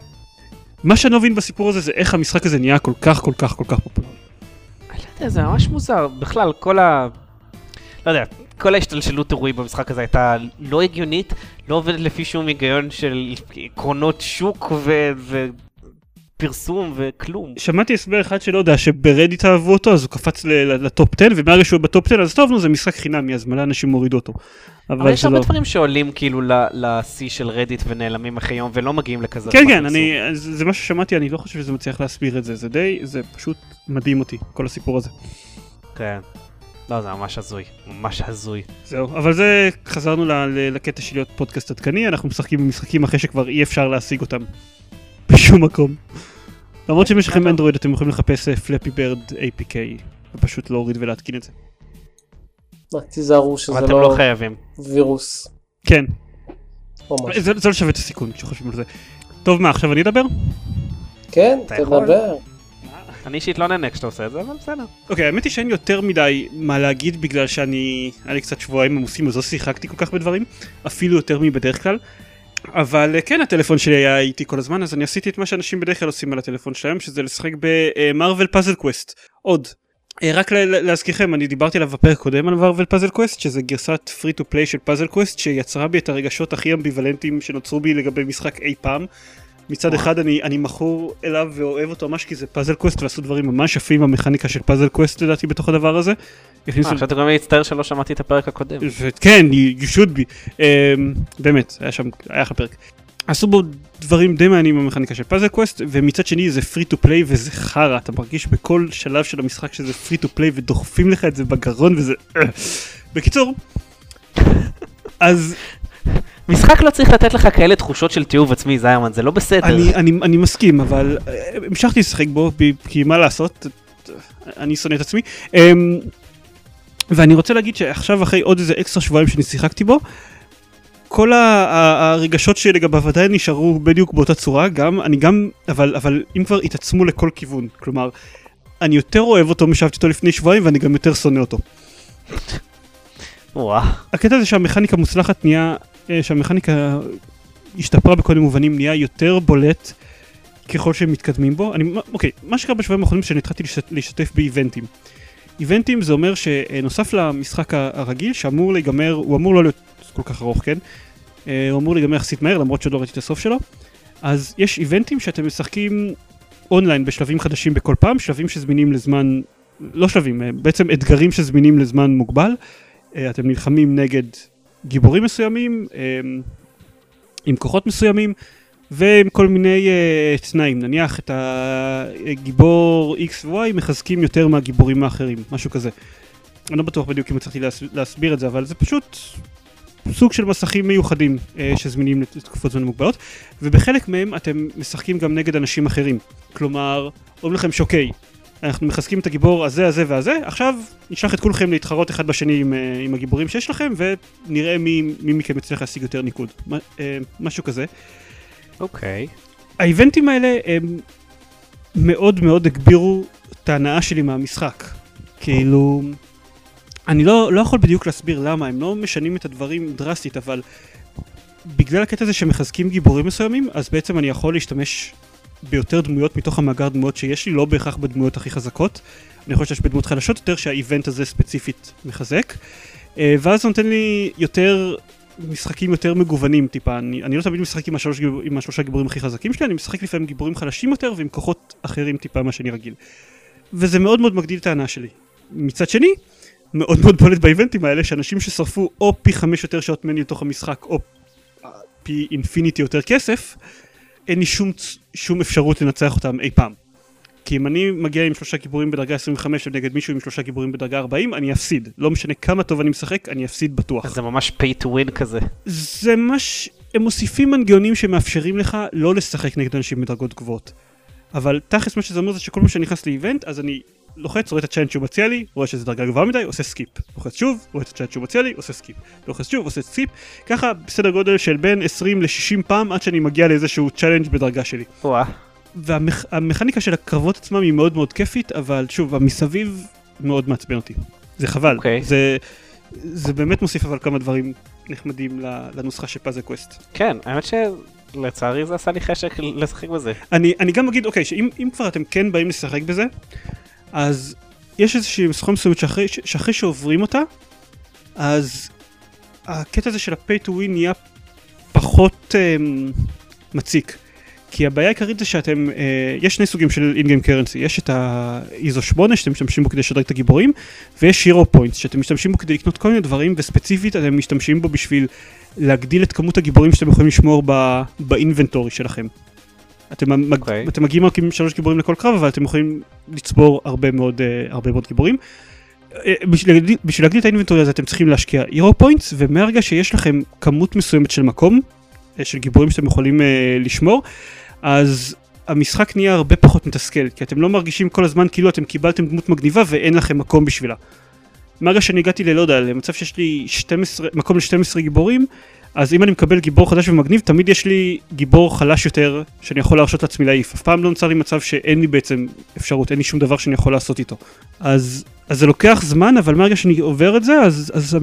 S2: מה שאני לא מבין בסיפור הזה זה איך המשחק הזה נהיה כל כך כל כך כל כך פופולרי.
S1: אני לא יודע, זה ממש מוזר. בכלל, כל ה... לא יודע, כל ההשתלשלות אירועים במשחק הזה הייתה לא הגיונית, לא עובדת לפי שום היגיון של עקרונות שוק ו... ופרסום וכלום.
S2: שמעתי הסבר אחד שלא יודע שברדיט אהבו אותו אז הוא קפץ לטופ 10 ומהרגע שהוא בטופ 10 אז טוב נו זה משחק חינמי אז מלא אנשים הורידו אותו.
S1: אבל יש
S2: זה
S1: הרבה
S2: לא.
S1: דברים שעולים כאילו לשיא של רדיט ונעלמים אחרי יום ולא מגיעים לכזה.
S2: כן כן
S1: פרסום.
S2: אני זה מה ששמעתי אני לא חושב שזה מצליח להסביר את זה זה די זה פשוט מדהים אותי כל הסיפור הזה.
S1: כן. לא, זה ממש הזוי. ממש הזוי.
S2: זהו אבל זה חזרנו ל- ל- לקטע של להיות פודקאסט עדכני אנחנו משחקים במשחקים אחרי שכבר אי אפשר להשיג אותם. בשום מקום. למרות שאם יש לכם אנדרואיד אתם יכולים לחפש פלאפי ברד APK ופשוט להוריד ולהתקין את זה.
S3: רק תיזהרו שזה
S1: אבל אתם לא
S3: לא
S1: חייבים.
S3: וירוס
S2: כן. זה זה לא שווה את הסיכון כשחושבים על זה. טוב מה עכשיו אני אדבר?
S3: כן? תדבר.
S1: אני אישית לא נהנה כשאתה עושה את זה, אבל בסדר.
S2: אוקיי האמת היא שאין יותר מדי מה להגיד בגלל שאני היה לי קצת שבועיים עמוסים אז לא שיחקתי כל כך בדברים אפילו יותר מבדרך כלל. אבל אה, כן הטלפון שלי היה איתי כל הזמן אז אני עשיתי את מה שאנשים בדרך כלל עושים על הטלפון שלהם שזה לשחק במרוויל פאזל קווסט עוד. אה, רק להזכירכם אני דיברתי עליו בפרק קודם על Marvel Puzzle Quest שזה גרסת free to play של Puzzle Quest שיצרה בי את הרגשות הכי אמביוולנטיים שנוצרו בי לגבי משחק אי פעם. מצד אחד אני, אני מכור אליו ואוהב אותו ממש כי זה Puzzle Quest ועשו דברים ממש יפים במכניקה של Puzzle Quest לדעתי בתוך הדבר הזה.
S1: אה, עכשיו אתה גם מצטער שלא שמעתי את הפרק הקודם.
S2: וכן, you should be. Um, באמת, היה שם, היה לך פרק. עשו בו דברים די מעניינים במכניקה של Puzzle Quest, ומצד שני זה free to play וזה חרא, אתה מרגיש בכל שלב של המשחק שזה free to play ודוחפים לך את זה בגרון וזה... בקיצור, אז
S1: משחק לא צריך לתת לך כאלה תחושות של תיעוב עצמי, זיירמן, זה לא בסדר.
S2: אני, אני, אני מסכים, אבל אה, המשכתי לשחק בו, כי מה לעשות, אני שונא את עצמי. אמ, ואני רוצה להגיד שעכשיו אחרי עוד איזה אקסטרה שבועיים שאני שיחקתי בו, כל הרגשות שלי לגביו עדיין נשארו בדיוק באותה צורה, גם, אני גם, אבל, אבל אם כבר התעצמו לכל כיוון, כלומר, אני יותר אוהב אותו משאהבתי אותו לפני שבועיים ואני גם יותר שונא אותו. הקטע הזה שהמכניקה מוצלחת נהיה, שהמכניקה השתפרה בכל מיני מובנים, נהיה יותר בולט ככל שהם מתקדמים בו. אני, אוקיי, מה שקרה בשבועים האחרונים שאני התחלתי להשת- להשתתף באיבנטים. איבנטים זה אומר שנוסף למשחק הרגיל שאמור להיגמר, הוא אמור לא להיות כל כך ארוך, כן? אה, הוא אמור להיגמר יחסית מהר למרות שעוד לא ראיתי את הסוף שלו. אז יש איבנטים שאתם משחקים אונליין בשלבים חדשים בכל פעם, שלבים שזמינים לזמן לא שלבים, אה, בעצם אתגרים שזמינים לזמן מוגבל. אה, אתם נלחמים נגד גיבורים מסוימים, אה, עם כוחות מסוימים, ועם כל מיני אה, תנאים. נניח את הגיבור X ו-Y מחזקים יותר מהגיבורים האחרים, משהו כזה. אני לא בטוח בדיוק אם הצלחתי להס, להסביר את זה, אבל זה פשוט סוג של מסכים מיוחדים אה, שזמינים לתקופות זמן מוגבלות, ובחלק מהם אתם משחקים גם נגד אנשים אחרים. כלומר, אומרים לכם שאוקיי, אנחנו מחזקים את הגיבור הזה, הזה והזה, עכשיו נשלח את כולכם להתחרות אחד בשני עם, אה, עם הגיבורים שיש לכם, ונראה מי, מי מכם יצליח להשיג יותר ניקוד. אה, משהו כזה.
S1: אוקיי.
S2: האיבנטים האלה הם מאוד מאוד הגבירו את ההנאה שלי מהמשחק. כאילו, אני לא, לא יכול בדיוק להסביר למה, הם לא משנים את הדברים דרסטית, אבל בגלל הקטע הזה שמחזקים גיבורים מסוימים, אז בעצם אני יכול להשתמש ביותר דמויות מתוך המאגר דמויות שיש לי, לא בהכרח בדמויות הכי חזקות. אני חושב שיש בדמויות חלשות יותר שהאיבנט הזה ספציפית מחזק. אה, ואז זה נותן לי יותר משחקים יותר מגוונים טיפה, אני, אני לא תמיד משחק עם, השלוש, עם השלושה גיבורים הכי חזקים שלי, אני משחק לפעמים גיבורים חלשים יותר ועם כוחות אחרים טיפה מה שאני רגיל. וזה מאוד מאוד מגדיל את ההנאה שלי. מצד שני, מאוד מאוד בולט באיבנטים האלה, שאנשים ששרפו או פי חמש יותר שעות מני לתוך המשחק, או פי אינפיניטי יותר כסף, אין לי שום, שום אפשרות לנצח אותם אי פעם. כי אם אני מגיע עם שלושה גיבורים בדרגה 25 נגד מישהו עם שלושה גיבורים בדרגה 40, אני אפסיד. לא משנה כמה טוב אני משחק, אני אפסיד בטוח.
S1: זה ממש pay to win כזה.
S2: זה ממש, הם מוסיפים מנגנונים שמאפשרים לך לא לשחק נגד אנשים בדרגות גבוהות. אבל תכלס מה שזה אומר זה שכל פעם שאני נכנס ל event, אז אני לוחץ, רואה את הצ'אנט שהוא מציע לי, רואה שזה דרגה גבוהה מדי, עושה skip. לוחץ שוב, רואה את הצ'אנט שהוא מציע לי, עושה skip. לוחץ שוב, עושה skip. ככה בסדר גודל של בין 20 ל-60 פעם עד שאני מגיע לאיזשהו challenge בדרגה שלי. והמכניקה של הקרבות עצמם היא מאוד מאוד כיפית, אבל שוב, המסביב מאוד מעצבן אותי. זה חבל.
S1: אוקיי.
S2: זה, זה באמת מוסיף אבל כמה דברים נחמדים לנוסחה של Puzzle Quest.
S1: כן, האמת שלצערי זה עשה לי חשק לשחק בזה.
S2: אני, אני גם אגיד, אוקיי, שאם אם כבר אתם כן באים לשחק בזה, אז יש איזושהי מסוכה מסוימת שאחרי, שעוברים אותה, אז הקטע הזה של ה-pay to win נהיה פחות um, מציק. כי הבעיה העיקרית זה שאתם, אה, יש שני סוגים של in-game currency, יש את ה-ISO 8 שאתם משתמשים בו כדי לשדרג את הגיבורים, ויש hero points שאתם משתמשים בו כדי לקנות כל מיני דברים, וספציפית אתם משתמשים בו בשביל להגדיל את כמות הגיבורים שאתם יכולים לשמור באינבנטורי שלכם. אתם, מג...
S1: אוקיי.
S2: אתם מגיעים רק עם שלוש גיבורים לכל קרב, אבל אתם יכולים לצבור הרבה מאוד, אה, הרבה מאוד גיבורים. אה, בשביל להגדיל, בשביל להגדיל את האינבנטורי הזה אתם צריכים להשקיע hero points, ומהרגע שיש לכם כמות מסוימת של מקום, אה, של גיבורים שאתם יכולים אה, לשמור, אז המשחק נהיה הרבה פחות מתסכל, כי אתם לא מרגישים כל הזמן כאילו אתם קיבלתם דמות מגניבה ואין לכם מקום בשבילה. מהרגע שאני הגעתי ללא יודע, למצב שיש לי 12, מקום ל-12 גיבורים, אז אם אני מקבל גיבור חדש ומגניב, תמיד יש לי גיבור חלש יותר שאני יכול להרשות לעצמי להעיף. אף פעם לא נוצר לי מצב שאין לי בעצם אפשרות, אין לי שום דבר שאני יכול לעשות איתו. אז, אז זה לוקח זמן, אבל מהרגע שאני עובר את זה, אז, אז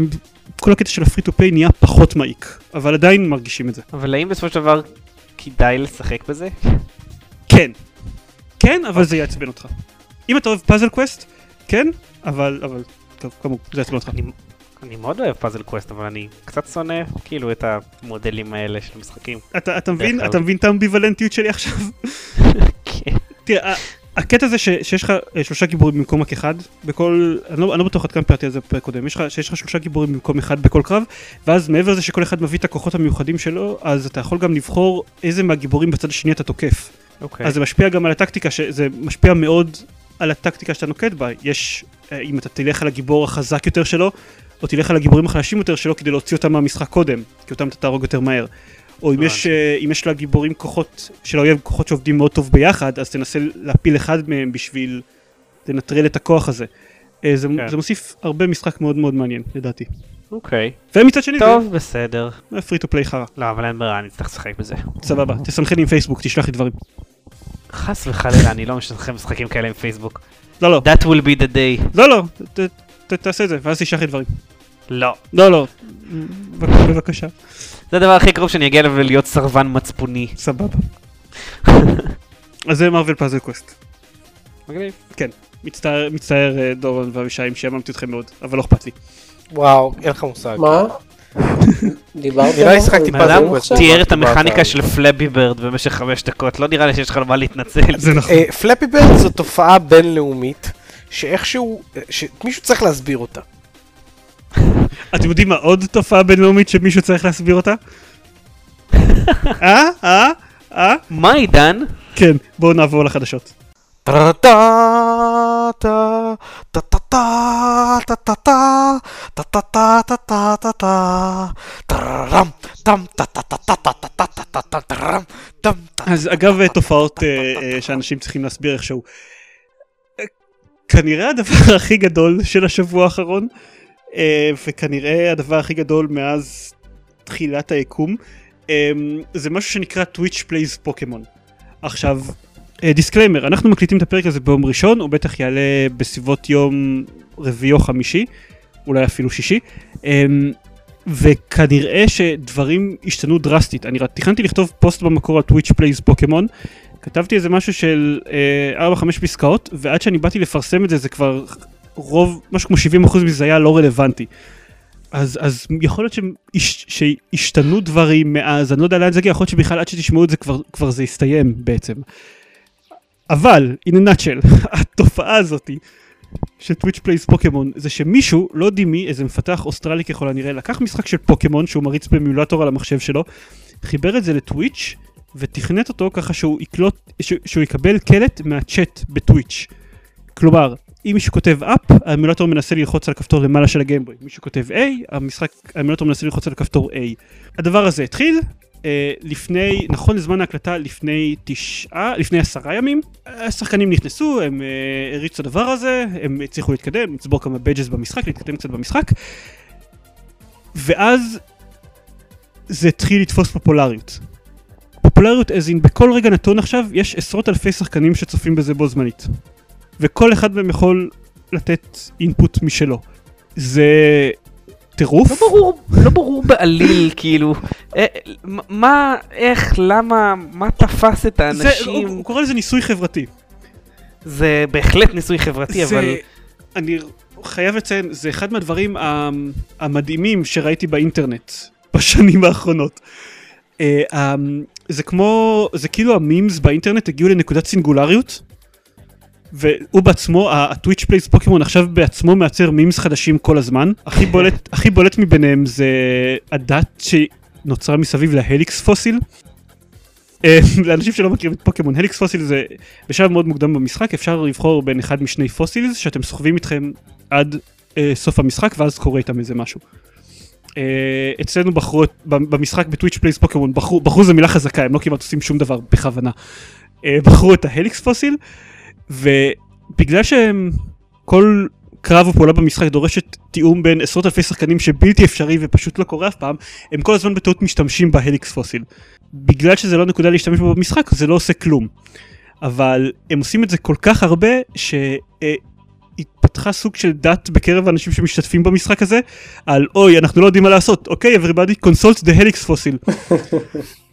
S2: כל הקטע של ה free to play נהיה פחות מעיק. אבל עדיין מרגישים את זה.
S1: אבל האם בסופו של דבר כדאי לשחק בזה?
S2: כן. כן, אבל זה יעצבן אותך. אם אתה אוהב Puzzle Quest, כן, אבל, אבל, טוב, כאמור, זה יעצבן אותך.
S1: אני, מאוד אוהב פאזל קווסט, אבל אני קצת שונא כאילו את המודלים האלה של משחקים.
S2: אתה, אתה מבין. אתה מבין את האמביוולנטיות שלי עכשיו?
S1: כן.
S2: תראה, הקטע הזה ש, שיש לך אה, שלושה גיבורים במקום רק אחד, בכל, אני לא, אני לא בטוח עד כמה פירטתי על זה בפרק קודם, יש לך, שיש לך שלושה גיבורים במקום אחד בכל קרב, ואז מעבר לזה שכל אחד מביא את הכוחות המיוחדים שלו, אז אתה יכול גם לבחור איזה מהגיבורים בצד השני אתה תוקף.
S1: אוקיי.
S2: אז זה משפיע גם על הטקטיקה, שזה משפיע מאוד על הטקטיקה שאתה נוקט בה. יש, אה, אם אתה תלך על הגיבור החזק יותר שלו, או תלך על הגיבורים החלשים יותר שלו כדי להוציא אותם מהמשחק קודם, כי אותם אתה תהרוג יותר מהר. או אם יש, אה, אם יש לגיבורים כוחות של האויב, כוחות שעובדים מאוד טוב ביחד, אז תנסה להפיל אחד מהם בשביל לנטרל את הכוח הזה. אה, זה,
S1: כן.
S2: זה מוסיף הרבה משחק מאוד מאוד מעניין, לדעתי.
S1: אוקיי.
S2: ומצד שני
S1: טוב, בסדר.
S2: זה פרי טו פליי חרא,
S1: לא, אבל אין ברירה, אני אצטרך לשחק בזה.
S2: סבבה, תסנכרן עם פייסבוק, תשלח לי דברים.
S1: חס וחלילה, אני לא משחק משחקים כאלה עם פייסבוק.
S2: לא, לא,
S1: That will be the day.
S2: לא, לא, ת, ת, תעשה את זה, ואז תשלח לי דברים.
S1: לא.
S2: לא, לא, בבק- בבקשה,
S1: זה הדבר הכי קרוב שאני אגיע אליו להיות סרבן מצפוני.
S2: סבבה. אז זה Marvel Puzzle Quest.
S1: מגניב.
S2: מצטער, מצטער אה, דורון ואבישי אם שיעממתי אתכם מאוד, אבל לא אכפת לי.
S4: וואו, אין לך מושג.
S3: מה?
S4: נראה לי
S1: אדם
S3: דברים עכשיו?
S1: תיאר את המכניקה של פלאבי בירד במשך חמש דקות, לא נראה לי שיש לך על מה להתנצל.
S2: זה נכון.
S4: אה, פלאפי ברד זו תופעה בינלאומית שאיכשהו, שמישהו צריך להסביר אותה.
S2: אתם יודעים מה עוד תופעה בינלאומית שמישהו צריך להסביר אותה? אה? אה? אה?
S1: מה עידן?
S2: כן, בואו נעבור לחדשות. אז אגב תופעות אה, אה, שאנשים צריכים להסביר איכשהו. אה, כנראה הדבר הכי גדול של השבוע האחרון, וכנראה הדבר הכי גדול מאז תחילת היקום, אה, זה משהו שנקרא Twitch Plays Pokemon. עכשיו, disclaimer, אנחנו מקליטים את הפרק הזה ביום ראשון, הוא בטח יעלה בסביבות יום רביעי או חמישי, אולי אפילו שישי, וכנראה שדברים השתנו דרסטית. אני תכננתי לכתוב פוסט במקור על Twitch Plays פוקימון, כתבתי איזה משהו של אה, 4-5 פסקאות, ועד שאני באתי לפרסם את זה, זה כבר רוב, משהו כמו 70% מזה היה לא רלוונטי. אז, אז יכול להיות שהש, שהשתנו דברים מאז, אני לא יודע לאן זה יגיע, יכול להיות שבכלל עד שתשמעו את זה כבר, כבר זה יסתיים בעצם. אבל, in a nutshell, התופעה הזאתי של Twitch Plays Pokemon זה שמישהו, לא יודעים מי, איזה מפתח אוסטרלי ככל הנראה, לקח משחק של פוקימון שהוא מריץ באמולטור על המחשב שלו, חיבר את זה לטוויץ' ותכנת אותו ככה שהוא יקלוט, שהוא יקבל קלט מהצ'אט בטוויץ'. כלומר, אם מישהו כותב up, האמולטור מנסה ללחוץ על הכפתור למעלה של הגיימבוי. מישהו כותב A, המשחק, האמולטור מנסה ללחוץ על הכפתור A. הדבר הזה התחיל, אה, לפני, נכון לזמן ההקלטה לפני תשעה, לפני עשרה ימים, השחקנים נכנסו, הם אה, הריצו את הדבר הזה, הם הצליחו להתקדם, לצבור כמה badges במשחק, להתקדם קצת במשחק, ואז זה התחיל לתפוס פופולריות. פופולריות as in בכל רגע נתון עכשיו יש עשרות אלפי שחקנים שצופים בזה בו זמנית. וכל אחד מהם יכול לתת אינפוט משלו. זה טירוף.
S1: לא ברור, לא ברור בעליל, כאילו, אה, מה, איך, למה, מה תפס את האנשים?
S2: זה, הוא קורא לזה ניסוי חברתי.
S1: זה בהחלט ניסוי חברתי,
S2: זה,
S1: אבל...
S2: אני חייב לציין, זה אחד מהדברים המדהימים שראיתי באינטרנט בשנים האחרונות. אה, זה כמו, זה כאילו ה memes באינטרנט הגיעו לנקודת סינגולריות. והוא בעצמו, ה Twitch Plays Pokemon עכשיו בעצמו מייצר memes חדשים כל הזמן. הכי בולט, הכי בולט מביניהם זה הדת שנוצרה מסביב ל Helix Fossil. אה, לאנשים שלא מכירים את פוקימון, Helix Fossil זה בשלב מאוד מוקדם במשחק, אפשר לבחור בין אחד משני fossils שאתם סוחבים איתכם עד אה, סוף המשחק ואז קורה איתם איזה משהו. אה, אצלנו בחרו במשחק ב Twitch Plays Pokemon, בחרו, בחרו זה מילה חזקה, הם לא כמעט עושים שום דבר בכוונה. אה, בחרו את ה Helix Fossil. ובגלל שכל קרב או פעולה במשחק דורשת תיאום בין עשרות אלפי שחקנים שבלתי אפשרי ופשוט לא קורה אף פעם, הם כל הזמן בטעות משתמשים ב Helix Fossil. בגלל שזה לא נקודה להשתמש בו במשחק, זה לא עושה כלום. אבל הם עושים את זה כל כך הרבה, שהתפתחה סוג של דת בקרב האנשים שמשתתפים במשחק הזה, על אוי, אנחנו לא יודעים מה לעשות, אוקיי, okay, everybody consult the helix fossil.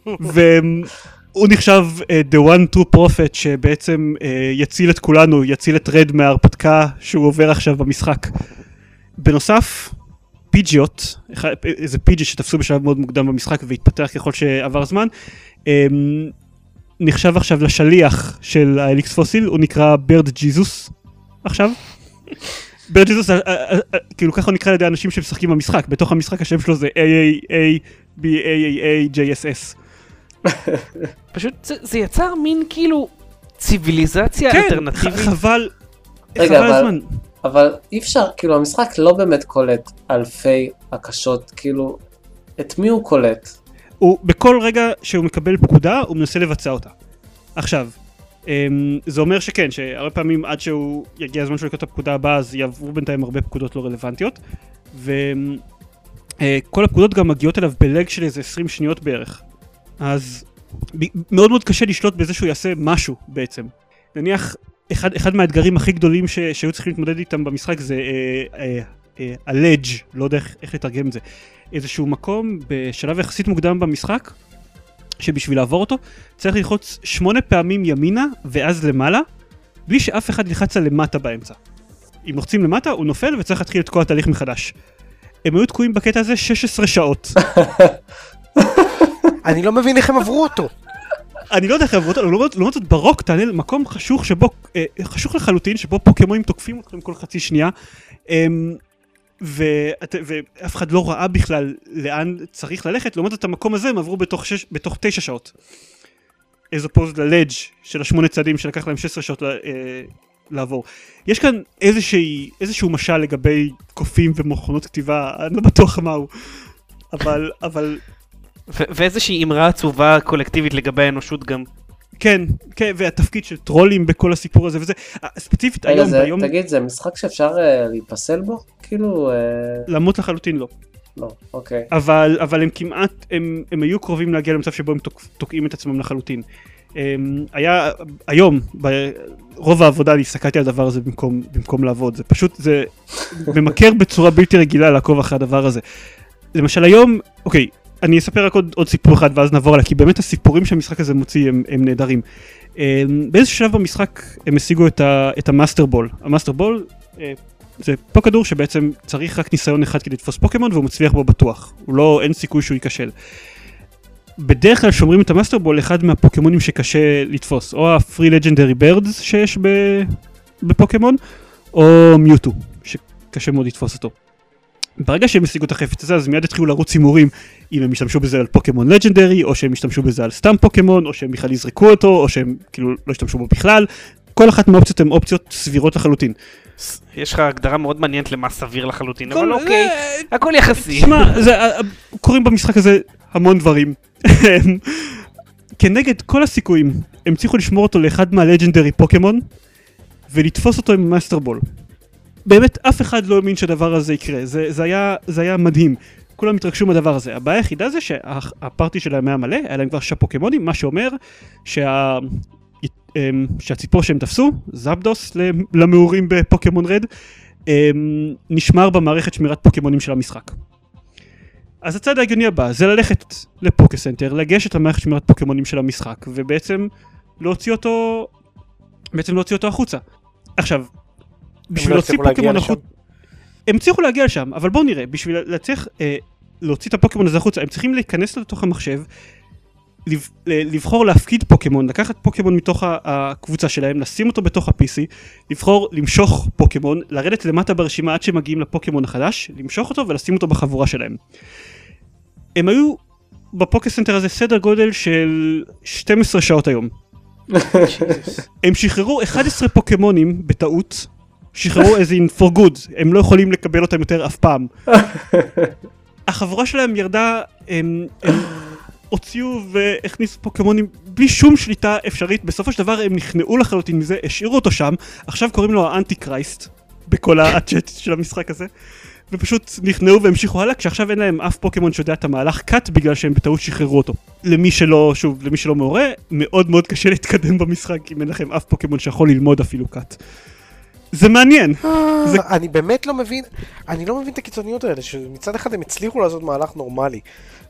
S2: והם הוא נחשב uh, the one true prophet שבעצם uh, יציל את כולנו, יציל את רד מההרפתקה שהוא עובר עכשיו במשחק. בנוסף, פיג'יות, איזה פיג'י שתפסו בשלב מאוד מוקדם במשחק והתפתח ככל שעבר זמן, um, נחשב עכשיו לשליח של האליקס פוסיל, הוא נקרא ברד ג'יזוס עכשיו. ברד ג'יזוס, כאילו ככה הוא נקרא על ידי אנשים שמשחקים במשחק, בתוך המשחק השם שלו זה AAA BAAA JSS.
S1: פשוט זה, זה יצר מין כאילו ציוויליזציה
S2: כן,
S1: אלטרנטיבית.
S2: כן, חבל,
S3: רגע,
S2: חבל
S3: אבל-
S2: הזמן.
S3: אבל אי אפשר, כאילו המשחק לא באמת קולט אלפי הקשות, כאילו, את מי הוא קולט?
S2: הוא בכל רגע שהוא מקבל פקודה הוא מנסה לבצע אותה. עכשיו, אמ, זה אומר שכן, שהרבה פעמים עד שהוא יגיע הזמן שהוא יקרוא את הפקודה הבאה אז יעברו בינתיים הרבה פקודות לא רלוונטיות. וכל הפקודות גם מגיעות אליו בלג של איזה 20 שניות בערך. אז מאוד מאוד קשה לשלוט בזה שהוא יעשה משהו בעצם. נניח, אחד, אחד מהאתגרים הכי גדולים ש, שהיו צריכים להתמודד איתם במשחק זה אה, אה, אה, הלדג', לא יודע איך, איך לתרגם את זה. איזשהו מקום בשלב יחסית מוקדם במשחק, שבשביל לעבור אותו צריך ללחוץ שמונה פעמים ימינה ואז למעלה, בלי שאף אחד ילחץ על למטה באמצע. אם לוחצים למטה הוא נופל וצריך להתחיל את כל התהליך מחדש. הם היו תקועים בקטע הזה 16 שעות.
S4: אני לא מבין איך הם עברו אותו.
S2: אני לא יודע איך לעבוד, אבל לעומת לעומת זאת ברוק תענה למקום חשוך שבו, אה, חשוך לחלוטין, שבו פוקימונים תוקפים אתכם כל חצי שנייה. אמ, ואת- ואף אחד לא ראה בכלל לאן צריך ללכת, לעומת זאת המקום הזה הם עברו בתוך, שש, בתוך תשע שעות. as opposed ללדג' של השמונה צעדים שלקח להם 16 שעות ל- אה, לעבור. יש כאן איזושהי, איזשהו משל לגבי קופים ומכונות כתיבה, אני לא בטוח מהו, אבל, אבל
S1: ואיזושהי אמרה עצובה קולקטיבית לגבי האנושות גם.
S2: כן, כן, והתפקיד של טרולים בכל הסיפור הזה וזה, אה, ספציפית היום,
S3: זה-
S2: ביום,
S3: תגיד, זה משחק שאפשר אה, להיפסל בו? כאילו, אה,
S2: למות לחלוטין לא.
S3: לא, אוקיי.
S2: אבל, אבל הם כמעט, הם, הם היו קרובים להגיע למצב שבו הם תוק, תוקעים את עצמם לחלוטין. הם, היה, היום, ברוב העבודה אני הסתכלתי על הדבר הזה במקום, במקום לעבוד, זה פשוט, זה ממכר בצורה בלתי רגילה לעקוב אחרי הדבר הזה. למשל היום, אוקיי, אני אספר רק עוד, עוד סיפור אחד ואז נעבור עליה, כי באמת הסיפורים שהמשחק הזה מוציא הם, הם נהדרים. הם, באיזשהו שלב במשחק הם השיגו את, ה, את ה Master Ball. ה Master Ball אה, זה פוקדור שבעצם צריך רק ניסיון אחד כדי לתפוס פוקימון והוא מצליח בו בטוח. הוא לא, אין סיכוי שהוא ייכשל. בדרך כלל שומרים את ה Master Ball לאחד מהפוקימונים שקשה לתפוס, או ה three legendary birds שיש בפוקימון, או מיוטו, שקשה מאוד לתפוס אותו. ברגע שהם השיגו את החפץ הזה אז מיד התחילו לרוץ הימורים אם הם ישתמשו בזה על פוקימון לג'נדרי או שהם ישתמשו בזה על סתם פוקימון או שהם בכלל יזרקו אותו או שהם כאילו לא ישתמשו בו בכלל כל אחת מהאופציות הן אופציות סבירות לחלוטין.
S1: יש לך הגדרה מאוד מעניינת למה סביר לחלוטין, אבל אוקיי,
S2: אה,
S1: הכל יחסי.
S2: תשמע, זה, אה, קורים במשחק הזה המון דברים. כנגד כל הסיכויים, הם הצליחו לשמור אותו לאחד מה legendary Pokemon, ולתפוס אותו עם Master Ball. באמת, אף אחד לא האמין שהדבר הזה יקרה, זה, זה, היה, זה היה מדהים. כולם התרגשו מהדבר הזה. הבעיה היחידה זה שה party שלהם היה מלא, היה להם כבר שישה פוקימונים, מה שאומר שה... אמ, שהציפור שהם תפסו, זאפדוס למעורים ב Pokemon Red, אמ, נשמר במערכת שמירת פוקימונים של המשחק. אז הצעד ההגיוני הבא זה ללכת ל Poke Center, לגשת למערכת שמירת פוקימונים של המשחק, ובעצם להוציא אותו, בעצם להוציא אותו החוצה. עכשיו, בשביל
S4: לא
S2: להוציא פוקימון? החוצה, הם הצליחו להגיע לשם, אבל בואו נראה, בשביל להצליח אה, להוציא את הפוקימון הזה החוצה, הם צריכים להיכנס לתוך המחשב, לבחור להפקיד פוקימון, לקחת פוקימון מתוך הקבוצה שלהם, לשים אותו בתוך ה-PC, לבחור למשוך פוקימון, לרדת למטה ברשימה עד שמגיעים לפוקימון החדש, למשוך אותו ולשים אותו בחבורה שלהם. הם היו ב Poke Center הזה סדר גודל של 12 שעות היום. הם שחררו 11 פוקימונים בטעות, שחררו as in for good, הם לא יכולים לקבל אותם יותר אף פעם. החבורה שלהם ירדה, הם, הם הוציאו והכניסו פוקימונים בלי שום שליטה אפשרית, בסופו של דבר הם נכנעו לחלוטין מזה, השאירו אותו שם, עכשיו קוראים לו ה Antichrist, בכל הצ'אט של המשחק הזה. ופשוט נכנעו והמשיכו הלאה, כשעכשיו אין להם אף פוקימון שיודע את המהלך Cut בגלל שהם בטעות שחררו אותו. למי שלא, שוב, למי שלא מעורה, מאוד מאוד קשה להתקדם במשחק אם אין לכם אף פוקימון שיכול ללמוד אפילו Cut. זה מעניין. זה-
S4: אני באמת לא מבין, אני לא מבין את הקיצוניות האלה, שמצד אחד הם הצליחו לעשות מהלך נורמלי,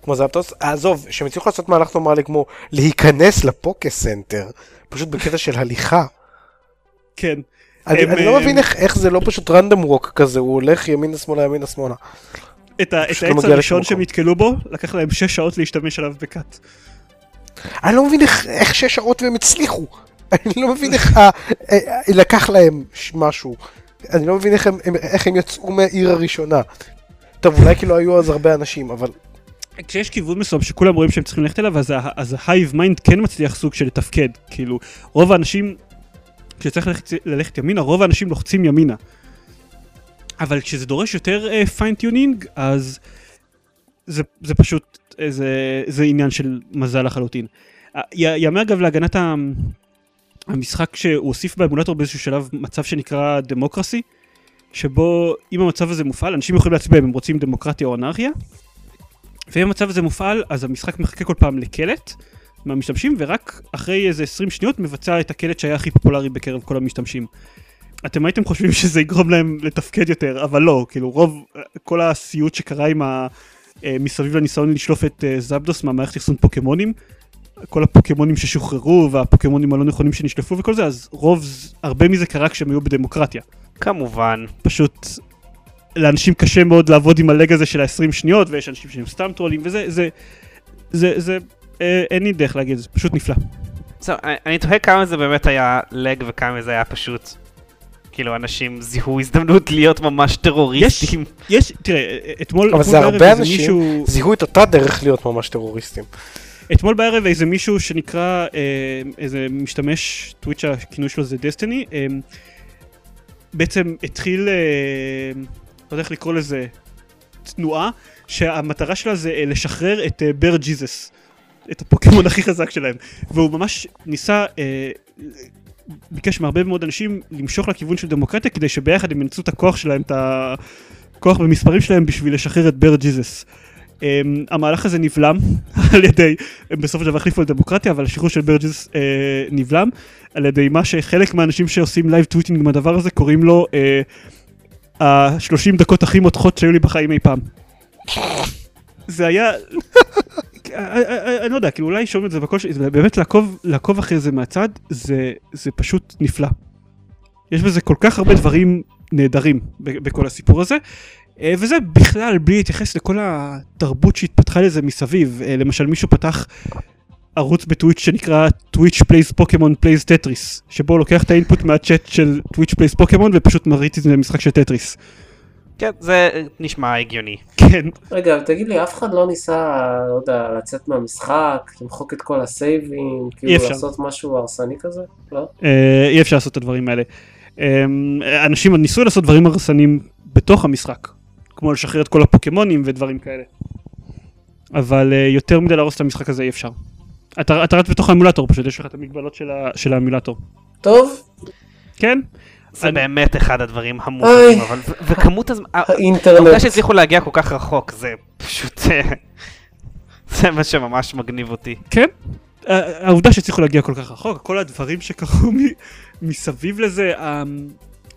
S4: כמו זפטוס, עזוב, שהם הצליחו לעשות מהלך נורמלי כמו להיכנס לפוקה center, פשוט בקטע של הליכה.
S2: כן.
S4: אני,
S2: הם,
S4: אני לא
S2: אה,
S4: מבין איך, איך זה לא פשוט רנדום ווק כזה, הוא הולך ימינה שמאלה ימינה שמאלה.
S2: את, ה- את
S4: פשוט לא
S2: העץ הראשון שהם. נתקלו בו, לקח להם 6 שעות להשתמש עליו בקאט.
S4: אני לא מבין איך, איך שש שעות והם הצליחו. אני לא מבין איך אה, אה, אה, לקח להם משהו. אני לא מבין איך הם, איך הם יצאו מהעיר הראשונה. טוב, אולי כאילו היו אז הרבה אנשים, אבל
S2: כשיש כיוון מסוים שכולם רואים שהם צריכים ללכת אליו, אז, אז ה-hive mind כן מצליח סוג של לתפקד. כאילו, רוב האנשים, כשצריך ללכת, ללכת ימינה, רוב האנשים לוחצים ימינה. אבל כשזה דורש יותר fine-tuning, אז זה, זה פשוט, אה, זה, זה עניין של מזל לחלוטין. אה, י- יאמר אגב להגנת ה- המשחק שהוא הוסיף באמולטור באיזשהו שלב מצב שנקרא democracy, שבו אם המצב הזה מופעל, אנשים יכולים להצביע אם הם רוצים דמוקרטיה או אנרכיה, ואם המצב הזה מופעל, אז המשחק מחכה כל פעם לקלט מהמשתמשים, ורק אחרי איזה 20 שניות מבצע את הקלט שהיה הכי פופולרי בקרב כל המשתמשים. אתם הייתם חושבים שזה יגרום להם לתפקד יותר, אבל לא, כאילו רוב, כל הסיוט שקרה עם ה... אה, מסביב לניסיון לשלוף את אה, זבדוס מהמערכת אחסון פוקימונים, כל הפוקימונים ששוחררו והפוקימונים הלא נכונים שנשלפו וכל זה, אז רוב, הרבה מזה קרה כשהם היו בדמוקרטיה.
S1: כמובן.
S2: פשוט לאנשים קשה מאוד לעבוד עם הלג הזה של ה-20 שניות, ויש אנשים שהם סתם טרולים, וזה, זה, זה, זה, אה, אין לי דרך להגיד, זה פשוט נפלא.
S1: זהו, אני- אני תוהה כמה זה באמת היה לג וכמה זה היה פשוט. כאילו אנשים זיהו הזדמנות להיות ממש טרוריסטים.
S2: יש, תראה, אתמול
S4: אבל זה הרבה אנשים
S2: מישהו-
S4: זיהו את אותה דרך להיות ממש טרוריסטים.
S2: אתמול בערב איזה מישהו שנקרא, אה, איזה משתמש, טוויץ' הכינוי שלו זה דסטיני, אה, בעצם התחיל, אה, לא יודע איך לקרוא לזה, תנועה, שהמטרה שלה זה לשחרר את Bird Jesus, את הפוקימון הכי חזק שלהם, והוא ממש ניסה, ביקש מהרבה מאוד אנשים למשוך לכיוון של דמוקרטיה כדי שביחד הם ינצלו את הכוח שלהם, את הכוח במספרים שלהם בשביל לשחרר את Bird Jesus. Um, המהלך הזה נבלם על ידי, הם בסופו של דבר החליפו לדמוקרטיה, אבל השחרור של Bird Jesus uh, נבלם על ידי מה שחלק מהאנשים שעושים live tweeting עם הדבר הזה קוראים לו uh, ה-30 דקות הכי מותחות שהיו לי בחיים אי פעם. זה היה, אני לא יודע, כאילו אולי שומעים את זה שלי, זה באמת לעקוב, לעקוב אחרי זה מהצד, זה, זה פשוט נפלא. יש בזה כל כך הרבה דברים נהדרים בכל הסיפור הזה. אה, וזה בכלל בלי להתייחס לכל התרבות שהתפתחה לזה מסביב. אה, למשל מישהו פתח ערוץ בטוויץ' שנקרא Twitch Plays Pokemon Plays Tetris, שבו הוא לוקח את ה input מהצ'אט של Twitch Plays Pokemon ופשוט מריץ את זה למשחק של טטריס.
S1: כן, זה נשמע הגיוני.
S2: כן,
S3: רגע, תגיד לי, אף אחד לא ניסה, לא יודע, לצאת מהמשחק, למחוק את כל הסייבים, כאילו
S2: אפשר.
S3: לעשות משהו הרסני כזה? לא?
S2: אה, אי אפשר לעשות את הדברים האלה. אה, אנשים ניסו לעשות דברים הרסניים בתוך המשחק, כמו לשחרר את כל הפוקימונים ודברים כאלה. אבל אה, יותר מדי להרוס את המשחק הזה אי אפשר. אתה אתה רץ בתוך האמולטור פשוט, יש לך את המגבלות של ה- של האמולטור.
S3: טוב,
S2: כן?
S1: זה
S2: אני-
S1: באמת אחד הדברים המוזרים. אבל ו- וכמות הזמן,
S3: האינטרנט.
S1: העובדה שהצליחו להגיע כל כך רחוק, זה פשוט, אה, זה מה שממש מגניב אותי.
S2: כן. העובדה שהצליחו להגיע כל כך רחוק, כל הדברים שקרו מ- מסביב לזה, אה,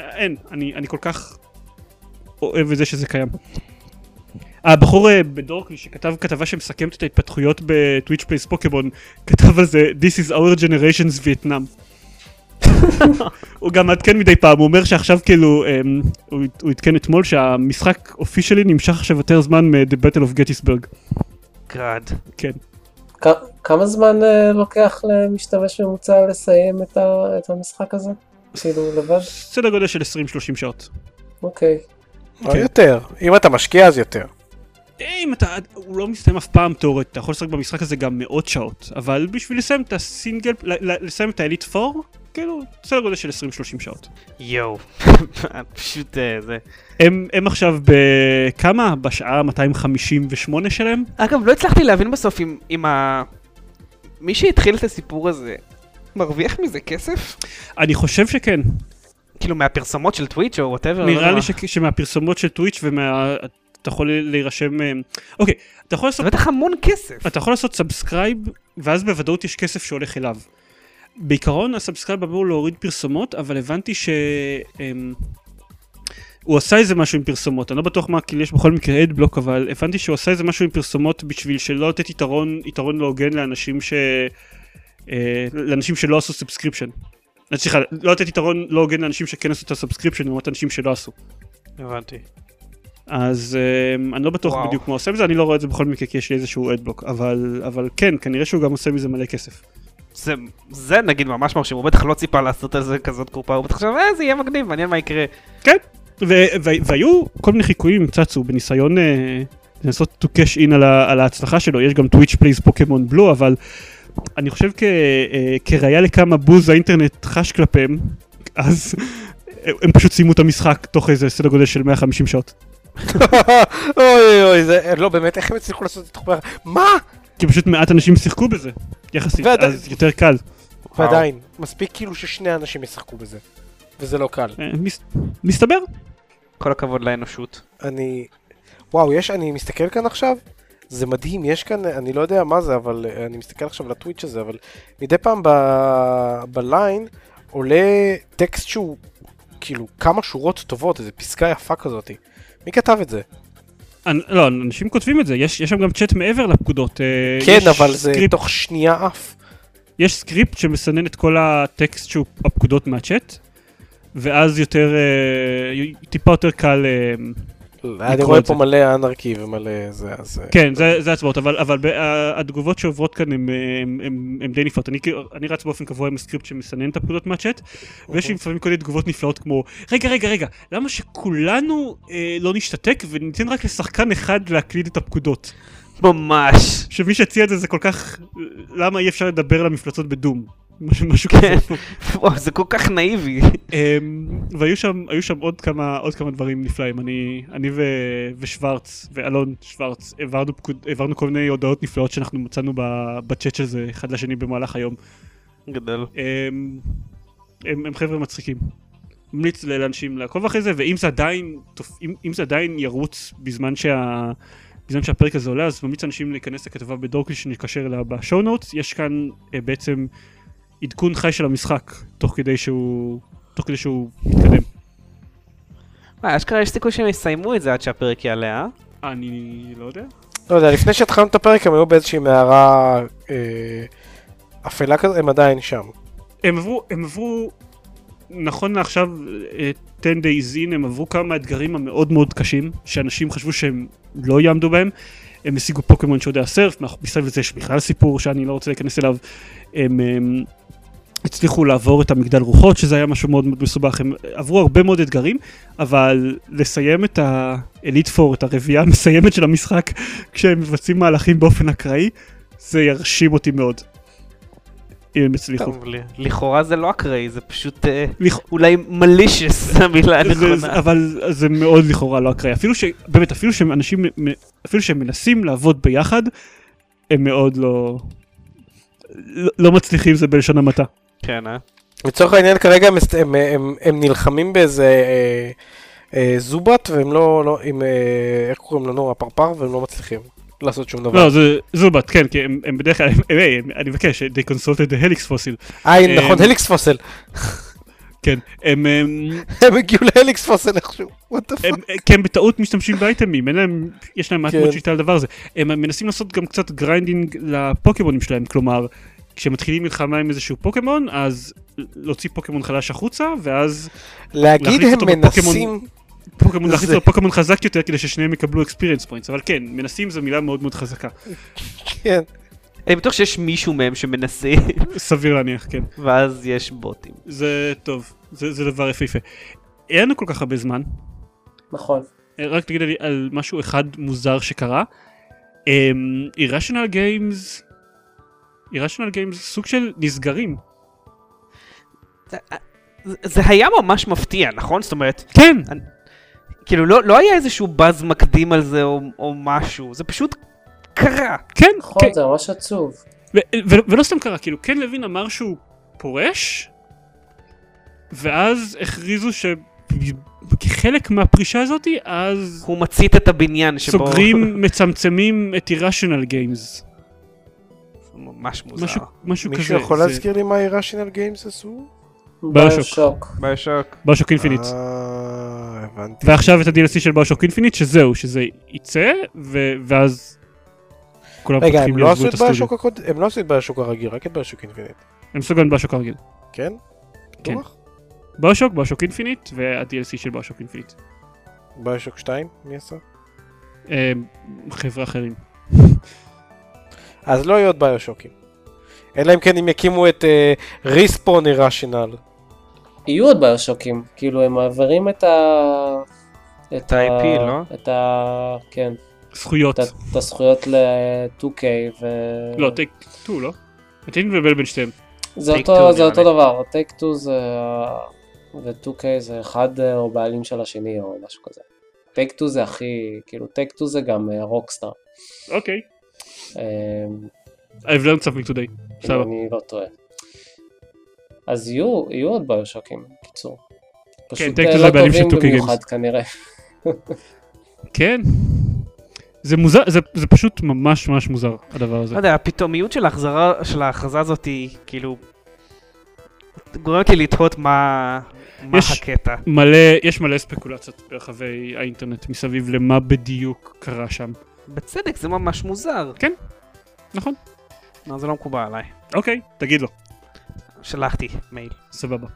S2: אין, אני, אני כל כך אוהב את זה שזה קיים. הבחור אה, בדורקלי שכתב כתבה שמסכמת את ההתפתחויות ב Twitch Plays Pokemon, כתב על זה This is our generation's Vietnam. הוא גם מעדכן מדי פעם, הוא אומר שעכשיו כאילו, אמ, הוא עדכן אתמול שהמשחק אופישלי נמשך עכשיו יותר זמן מ-The Battle of Gettysburg.
S1: גראד.
S2: כן.
S3: כמה זמן אה, לוקח למשתמש ממוצע לסיים את ה- את המשחק הזה? כאילו, לבד?
S2: סדר גודל של 20-30 שעות.
S3: אוקיי.
S4: לא יותר. אם אתה משקיע אז יותר.
S2: אם אתה, הוא לא מסתיים אף פעם תאורטית, אתה יכול לשחק במשחק הזה גם מאות שעות, אבל בשביל לסיים את הסינגל, לסיים את ה Elite 4, כאילו, סדר גודל של 20-30 שעות.
S1: יואו. פשוט אה, זה.
S2: הם, הם עכשיו בכמה? בשעה 258 שלהם?
S1: אגב, לא הצלחתי להבין בסוף אם, אם ה... מי שהתחיל את הסיפור הזה, מרוויח מזה כסף?
S2: אני חושב שכן.
S1: כאילו מהפרסומות של טוויץ' או whatever?
S2: נראה לי ש- שמהפרסומות של טוויץ' ומה... אתה יכול להירשם... אה, אוקיי, אתה יכול לעשות
S1: זה בטח המון כסף.
S2: אתה יכול לעשות subscribe, ואז בוודאות יש כסף שהולך אליו. בעיקרון ה subscribe אמור להוריד פרסומות, אבל הבנתי ש... אמ, הוא עשה איזה משהו עם פרסומות, אני לא בטוח מה, כאילו יש בכל מקרה Adblock, אבל הבנתי שהוא עשה איזה משהו עם פרסומות בשביל שלא לתת יתרון, יתרון לא הוגן לאנשים ש... אה, לאנשים שלא עשו subscription. סליחה, לא לתת יתרון לא הוגן לאנשים שכן עשו את ה subscription לעומת אנשים שלא עשו.
S1: הבנתי.
S2: אז um, אני לא בטוח
S1: וואו.
S2: בדיוק מה עושה מזה, אני לא רואה את זה בכל מקרה כי יש לי איזשהו Adblock, אבל, אבל כן, כנראה שהוא גם עושה מזה מלא כסף.
S1: זה, זה נגיד ממש מרשים, הוא בטח לא ציפה לעשות על זה כזאת קופה, הוא בטח חשב, אה, זה יהיה מגניב, מעניין מה יקרה.
S2: כן, והיו כל מיני חיקויים צצו בניסיון uh, לנסות to cash in על, על ההצלחה שלו, יש גם Twitch Plays Pokemon Blue, אבל אני חושב כ- uh, כראיה לכמה בוז האינטרנט חש כלפיהם, אז הם פשוט סיימו את המשחק תוך איזה סדר גודל של 150 שעות.
S4: אוי אוי, זה, לא באמת, איך הם הצליחו לעשות את זה? מה?
S2: כי פשוט מעט אנשים שיחקו בזה, יחסית,
S4: ועדיין-
S2: אז יותר קל.
S4: ועדיין, מספיק כאילו ששני אנשים ישחקו בזה. וזה לא קל.
S2: אה, מס- מסתבר.
S1: כל הכבוד לאנושות.
S4: אני... וואו, יש, אני מסתכל כאן עכשיו, זה מדהים, יש כאן, אני לא יודע מה זה, אבל אה, אני מסתכל עכשיו על הטוויץ' הזה, אבל מדי פעם. בליין עולה טקסט שהוא כאילו כמה שורות טובות, איזה פסקה יפה כזאת. מי כתב את זה?
S2: אנ- לא, אנשים כותבים את זה, יש, יש שם גם צ'אט מעבר לפקודות. אה,
S4: כן, אבל זה
S2: סקריפט,
S4: תוך שנייה עף.
S2: יש סקריפט שמסנן את כל הטקסט שהוא הפקודות מהצ'אט, ואז יותר, אה, טיפה יותר קל
S4: אני רואה פה
S2: זה.
S4: מלא אנרכי ומלא זה, אז... אה,
S2: כן, זה, זה הצבעות, אבל, אבל ב- ה- התגובות שעוברות כאן הן די נפלאות. אני, אני רץ באופן קבוע עם הסקריפט שמסנן את הפקודות מהצ'אט, ויש לי לפעמים כל מיני תגובות נפלאות כמו, רגע, רגע, רגע, למה שכולנו אה, לא נשתתק וניתן רק לשחקן אחד להקליד את הפקודות?
S1: ממש.
S2: שמי שהציע את זה זה כל כך, למה אי אפשר לדבר על המפלצות בדום? משהו, כזה.
S1: כן. וואו, זה כל כך נאיבי.
S2: אמ, והיו שם, היו שם עוד כמה, עוד כמה דברים נפלאים. אני, אני ו, ושוורץ, ואלון שוורץ, העברנו, כל מיני הודעות נפלאות שאנחנו מצאנו בצ'אט של זה אחד לשני במהלך היום.
S1: גדול.
S2: הם, הם, הם חבר'ה מצחיקים. ממליץ לאנשים לעקוב אחרי זה, ואם זה עדיין, תופ- אם, אם זה עדיין ירוץ בזמן שה... בזמן שהפרק הזה עולה, אז ממליץ לאנשים להיכנס לכתבה בדורקלי שנתקשר אליה בשואו נוטס. יש כאן אה, בעצם עדכון חי של המשחק, תוך כדי שהוא, תוך כדי שהוא מתקדם.
S1: מה, אשכרה יש סיכוי שהם יסיימו את זה עד שהפרק יעלה, אה?
S2: אני לא יודע.
S4: לא יודע, לפני שהתחלנו את הפרק הם היו באיזושהי מערה אה, אפלה כזאת, הם עדיין שם.
S2: הם עברו, הם עברו, נכון לעכשיו, אה, 10 days in, הם עברו כמה אתגרים המאוד מאוד קשים, שאנשים חשבו שהם לא יעמדו בהם. הם השיגו פוקימון שעוד היה סרף, מסביב לזה יש בכלל סיפור שאני לא רוצה להיכנס אליו. הם, הם הצליחו לעבור את המגדל רוחות, שזה היה משהו מאוד מאוד מסובך. הם עברו הרבה מאוד אתגרים, אבל לסיים את האליט פור, את הרביעייה המסיימת של המשחק, כשהם מבצעים מהלכים באופן אקראי, זה ירשים אותי מאוד. אם הם יצליחו.
S1: לכאורה זה לא אקראי, זה פשוט אה,
S2: לכ-
S1: אולי זו המילה הנכונה.
S2: אבל זה מאוד לכאורה לא אקראי. אפילו ש... באמת, אפילו שהם אנשים, מ- אפילו שהם מנסים לעבוד ביחד, הם מאוד לא... לא- לא מצליחים זה בלשון המעטה.
S1: כן, אה?
S4: לצורך העניין כרגע הם, הם, הם, הם, הם נלחמים באיזה אה, אה, זובת והם לא, לא עם, אה, איך קוראים לנו, הפרפר, והם לא מצליחים לעשות שום דבר.
S2: לא, זה זובת, כן, כי הם הם בדרך כלל, הם- היי, הם- אני מבקש, they consulted the helix fossil.
S4: אה, נכון,
S2: אה,
S4: הליקס פוסל.
S2: כן, הם... הם-
S4: הם הגיעו ל Helix Fossil איכשהו. what the fuck.
S2: הם, כי הם בטעות משתמשים באייטמים, אין להם, יש להם מעט
S4: כן.
S2: מאוד שיטה על הדבר הזה. הם מנסים לעשות גם קצת grinding לפוקימונים שלהם, כלומר, כשמתחילים מלחמה עם איזשהו פוקימון, אז להוציא פוקימון חדש החוצה, ואז
S4: להגיד הם
S2: אותו
S4: מנסים,
S2: פוקימון להכניס
S4: זה-
S2: לו פוקימון חזק יותר כדי ששניהם יקבלו experience points, אבל כן, מנסים זו מילה מאוד מאוד חזקה.
S4: כן.
S1: אני בטוח שיש מישהו מהם שמנסה,
S2: סביר להניח, כן.
S1: ואז יש בוטים.
S2: זה טוב, זה, זה דבר יפהפה. אין לנו כל כך הרבה זמן,
S3: נכון.
S2: אה, רק תגיד לי על משהו אחד מוזר שקרה. אמ, irrational games, irrational games סוג של נסגרים.
S1: זה- זה היה ממש מפתיע, נכון? זאת אומרת,
S2: כן,
S1: כאילו לא לא היה איזשהו באז מקדים על זה או- או משהו, זה פשוט קרה.
S2: כן,
S3: נכון,
S2: כן.
S3: זה ממש עצוב.
S2: ו- ו- ולא סתם קרה, כאילו קן לוין אמר שהוא פורש, ואז הכריזו שכחלק מהפרישה הזאתי, אז
S1: הוא מצית את הבניין שבו...
S2: סוגרים, מצמצמים את irrational games.
S1: ממש מוזר.
S2: משהו, משהו כזה.
S4: מישהו יכול
S2: זה-
S4: להזכיר לי מה irrational games עשו?
S2: ביושוק.
S1: ביושוק.
S2: ביושוק אינפיניט.
S4: אה, הבנתי.
S2: ועכשיו את ה-DLC של ביושוק אינפיניט, שזהו, שזה יצא, ו- ואז כולם
S4: רגע,
S2: פותחים
S4: הם לא עשו
S2: את
S4: את
S2: הסטודיו.
S4: ביושוק הקודם? הם לא עשו את ביושוק הרגיל, רק את ביושוק אינפינית.
S2: הם סוגרים ביושוק הרגיל.
S4: כן?
S2: כן.
S4: בטוח?
S2: ביושוק, ביושוק אינפיניט, וה-DLC של ביושוק אינפיניט.
S4: ביושוק 2? מי עשה?
S2: אה, חבר'ה אחרים.
S4: אז לא יהיו עוד בioshocים. אלא אם כן הם יקימו את ריספון irrational.
S3: יהיו עוד ביושוקים, כאילו הם מעבירים את ה... את
S1: ה-IP, לא?
S3: את ה... כן,
S2: זכויות.
S3: את הזכויות ל-2K ו...
S2: לא, טייק 2, לא? אני מבלבל בין שתיהם.
S3: זה
S1: Take
S3: אותו,
S1: Two,
S3: זה אותו. דבר, טייק 2 זה... ה- ו-2K זה אחד אה, או בעלים של השני או משהו כזה. טייק 2 זה הכי, כאילו טייק 2 זה גם רוקסטאר.
S2: אוקיי.
S3: אה,
S2: I've learned something today. סבבה.
S3: אני לא טועה. אז יהיו, יהיו עוד ביושוקים, קיצור. אה,
S2: Two זה
S3: לא
S2: הבעלים של
S3: טובים
S2: 2K Games.
S3: במיוחד כנראה.
S2: כן. זה מוזר, זה, זה פשוט ממש ממש מוזר, הדבר הזה.
S1: לא יודע, הפתאומיות של ההחזרה, של ההכרזה הזאת היא כאילו... גורמת לי לתהות מה... מה
S2: יש-
S1: הקטע.
S2: מלא, יש מלא ספקולציות ברחבי האינטרנט מסביב למה בדיוק קרה שם.
S1: בצדק, זה ממש מוזר.
S2: נכון.
S1: לא, זה לא מקובל עליי.
S2: אוקיי, תגיד לו.
S1: שלחתי מייל.
S2: סבבה.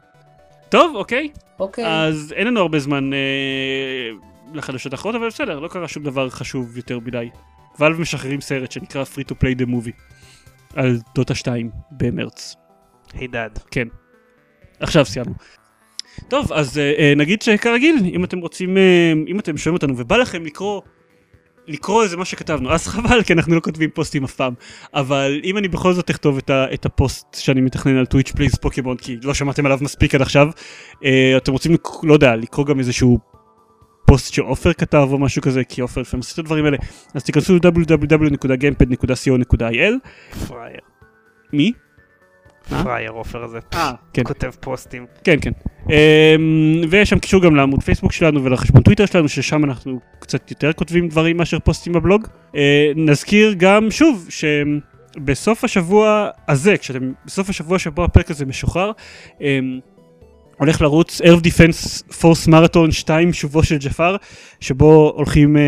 S2: טוב, אוקיי.
S3: אוקיי.
S2: אז אין לנו הרבה זמן. אה, לחדשות האחרות, אבל בסדר, לא קרה שום דבר חשוב יותר מדי. ואלב משחררים סרט שנקרא Free to Play the Movie על דוטה 2 במרץ.
S1: הידד.
S2: כן. עכשיו סיימנו. טוב, אז uh, uh, נגיד שכרגיל, אם אתם רוצים, uh, אם אתם שומעים אותנו ובא לכם לקרוא, לקרוא איזה מה שכתבנו, אז חבל, כי אנחנו לא כותבים פוסטים אף פעם. אבל אם אני בכל זאת אכתוב את, ה, את הפוסט שאני מתכנן על Twitch Plays Pokemon, כי לא שמעתם עליו מספיק עד עכשיו, uh, אתם רוצים, לא יודע, לקרוא גם איזשהו פוסט שעופר כתב או משהו כזה, כי עופר לפעמים עושה את הדברים האלה, אז תיכנסו ל-www.gamepad.co.il. מי? אה?
S1: פראייר עופר הזה.
S2: אה, כן.
S1: כותב פוסטים.
S2: כן, כן. Um, ויש שם קישור גם לעמוד פייסבוק שלנו ולחשבון טוויטר שלנו, ששם אנחנו קצת יותר כותבים דברים מאשר פוסטים בבלוג. Uh, נזכיר גם, שוב, שבסוף השבוע הזה, כשאתם, בסוף השבוע שבו הפרק הזה משוחרר, um, הולך לרוץ Earth Defense Force מרתון 2 שובו של ג'פר, שבו הולכים uh,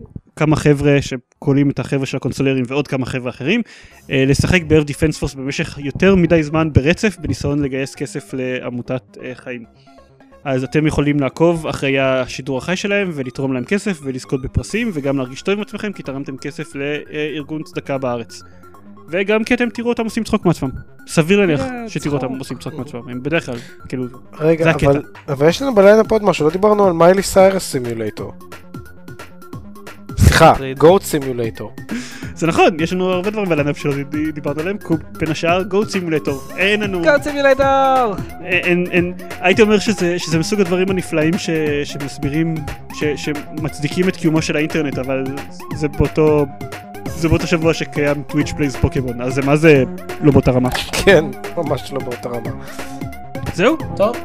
S2: uh, כמה חבר'ה שכוללים את החבר'ה של הקונסולרים ועוד כמה חבר'ה אחרים, uh, לשחק ב-Earth Defense Force במשך יותר מדי זמן ברצף, בניסיון לגייס כסף לעמותת uh, חיים. אז אתם יכולים לעקוב אחרי השידור החי שלהם ולתרום להם כסף ולזכות בפרסים וגם להרגיש טוב עם עצמכם כי תרמתם כסף לארגון צדקה בארץ. וגם כי אתם תראו אותם עושים צחוק מעצמם. סביר להניח
S1: אה,
S2: שתראו אותם
S1: צחוק.
S2: עושים צחוק מעצמם, הם בדרך כלל, כאילו, זה הקטע.
S4: אבל, אבל יש לנו ב-lineup עוד משהו, לא דיברנו על מיילי סיירס סימולטור. סליחה. Goat Simulator.
S2: זה נכון, יש לנו הרבה דברים ב-lineup שלא ד- דיברנו עליהם, בין השאר Goat Simulator, אין לנו! אין, אין, הייתי אומר שזה, שזה מסוג הדברים הנפלאים ש, שמסבירים, ש, שמצדיקים את קיומו של האינטרנט, אבל זה באותו, זה באותו שבוע שקיים Twitch Plays Pokemon, אז זה מה זה לא באותה רמה.
S4: כן, ממש לא באותה רמה.
S2: זהו,
S3: טוב,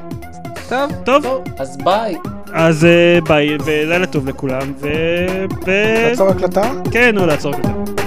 S1: טוב,
S2: טוב,
S3: אז ביי.
S2: אז אה, ביי, ולילה טוב לכולם, ו...
S4: לעצור הקלטה?
S2: כן, או לעצור זה.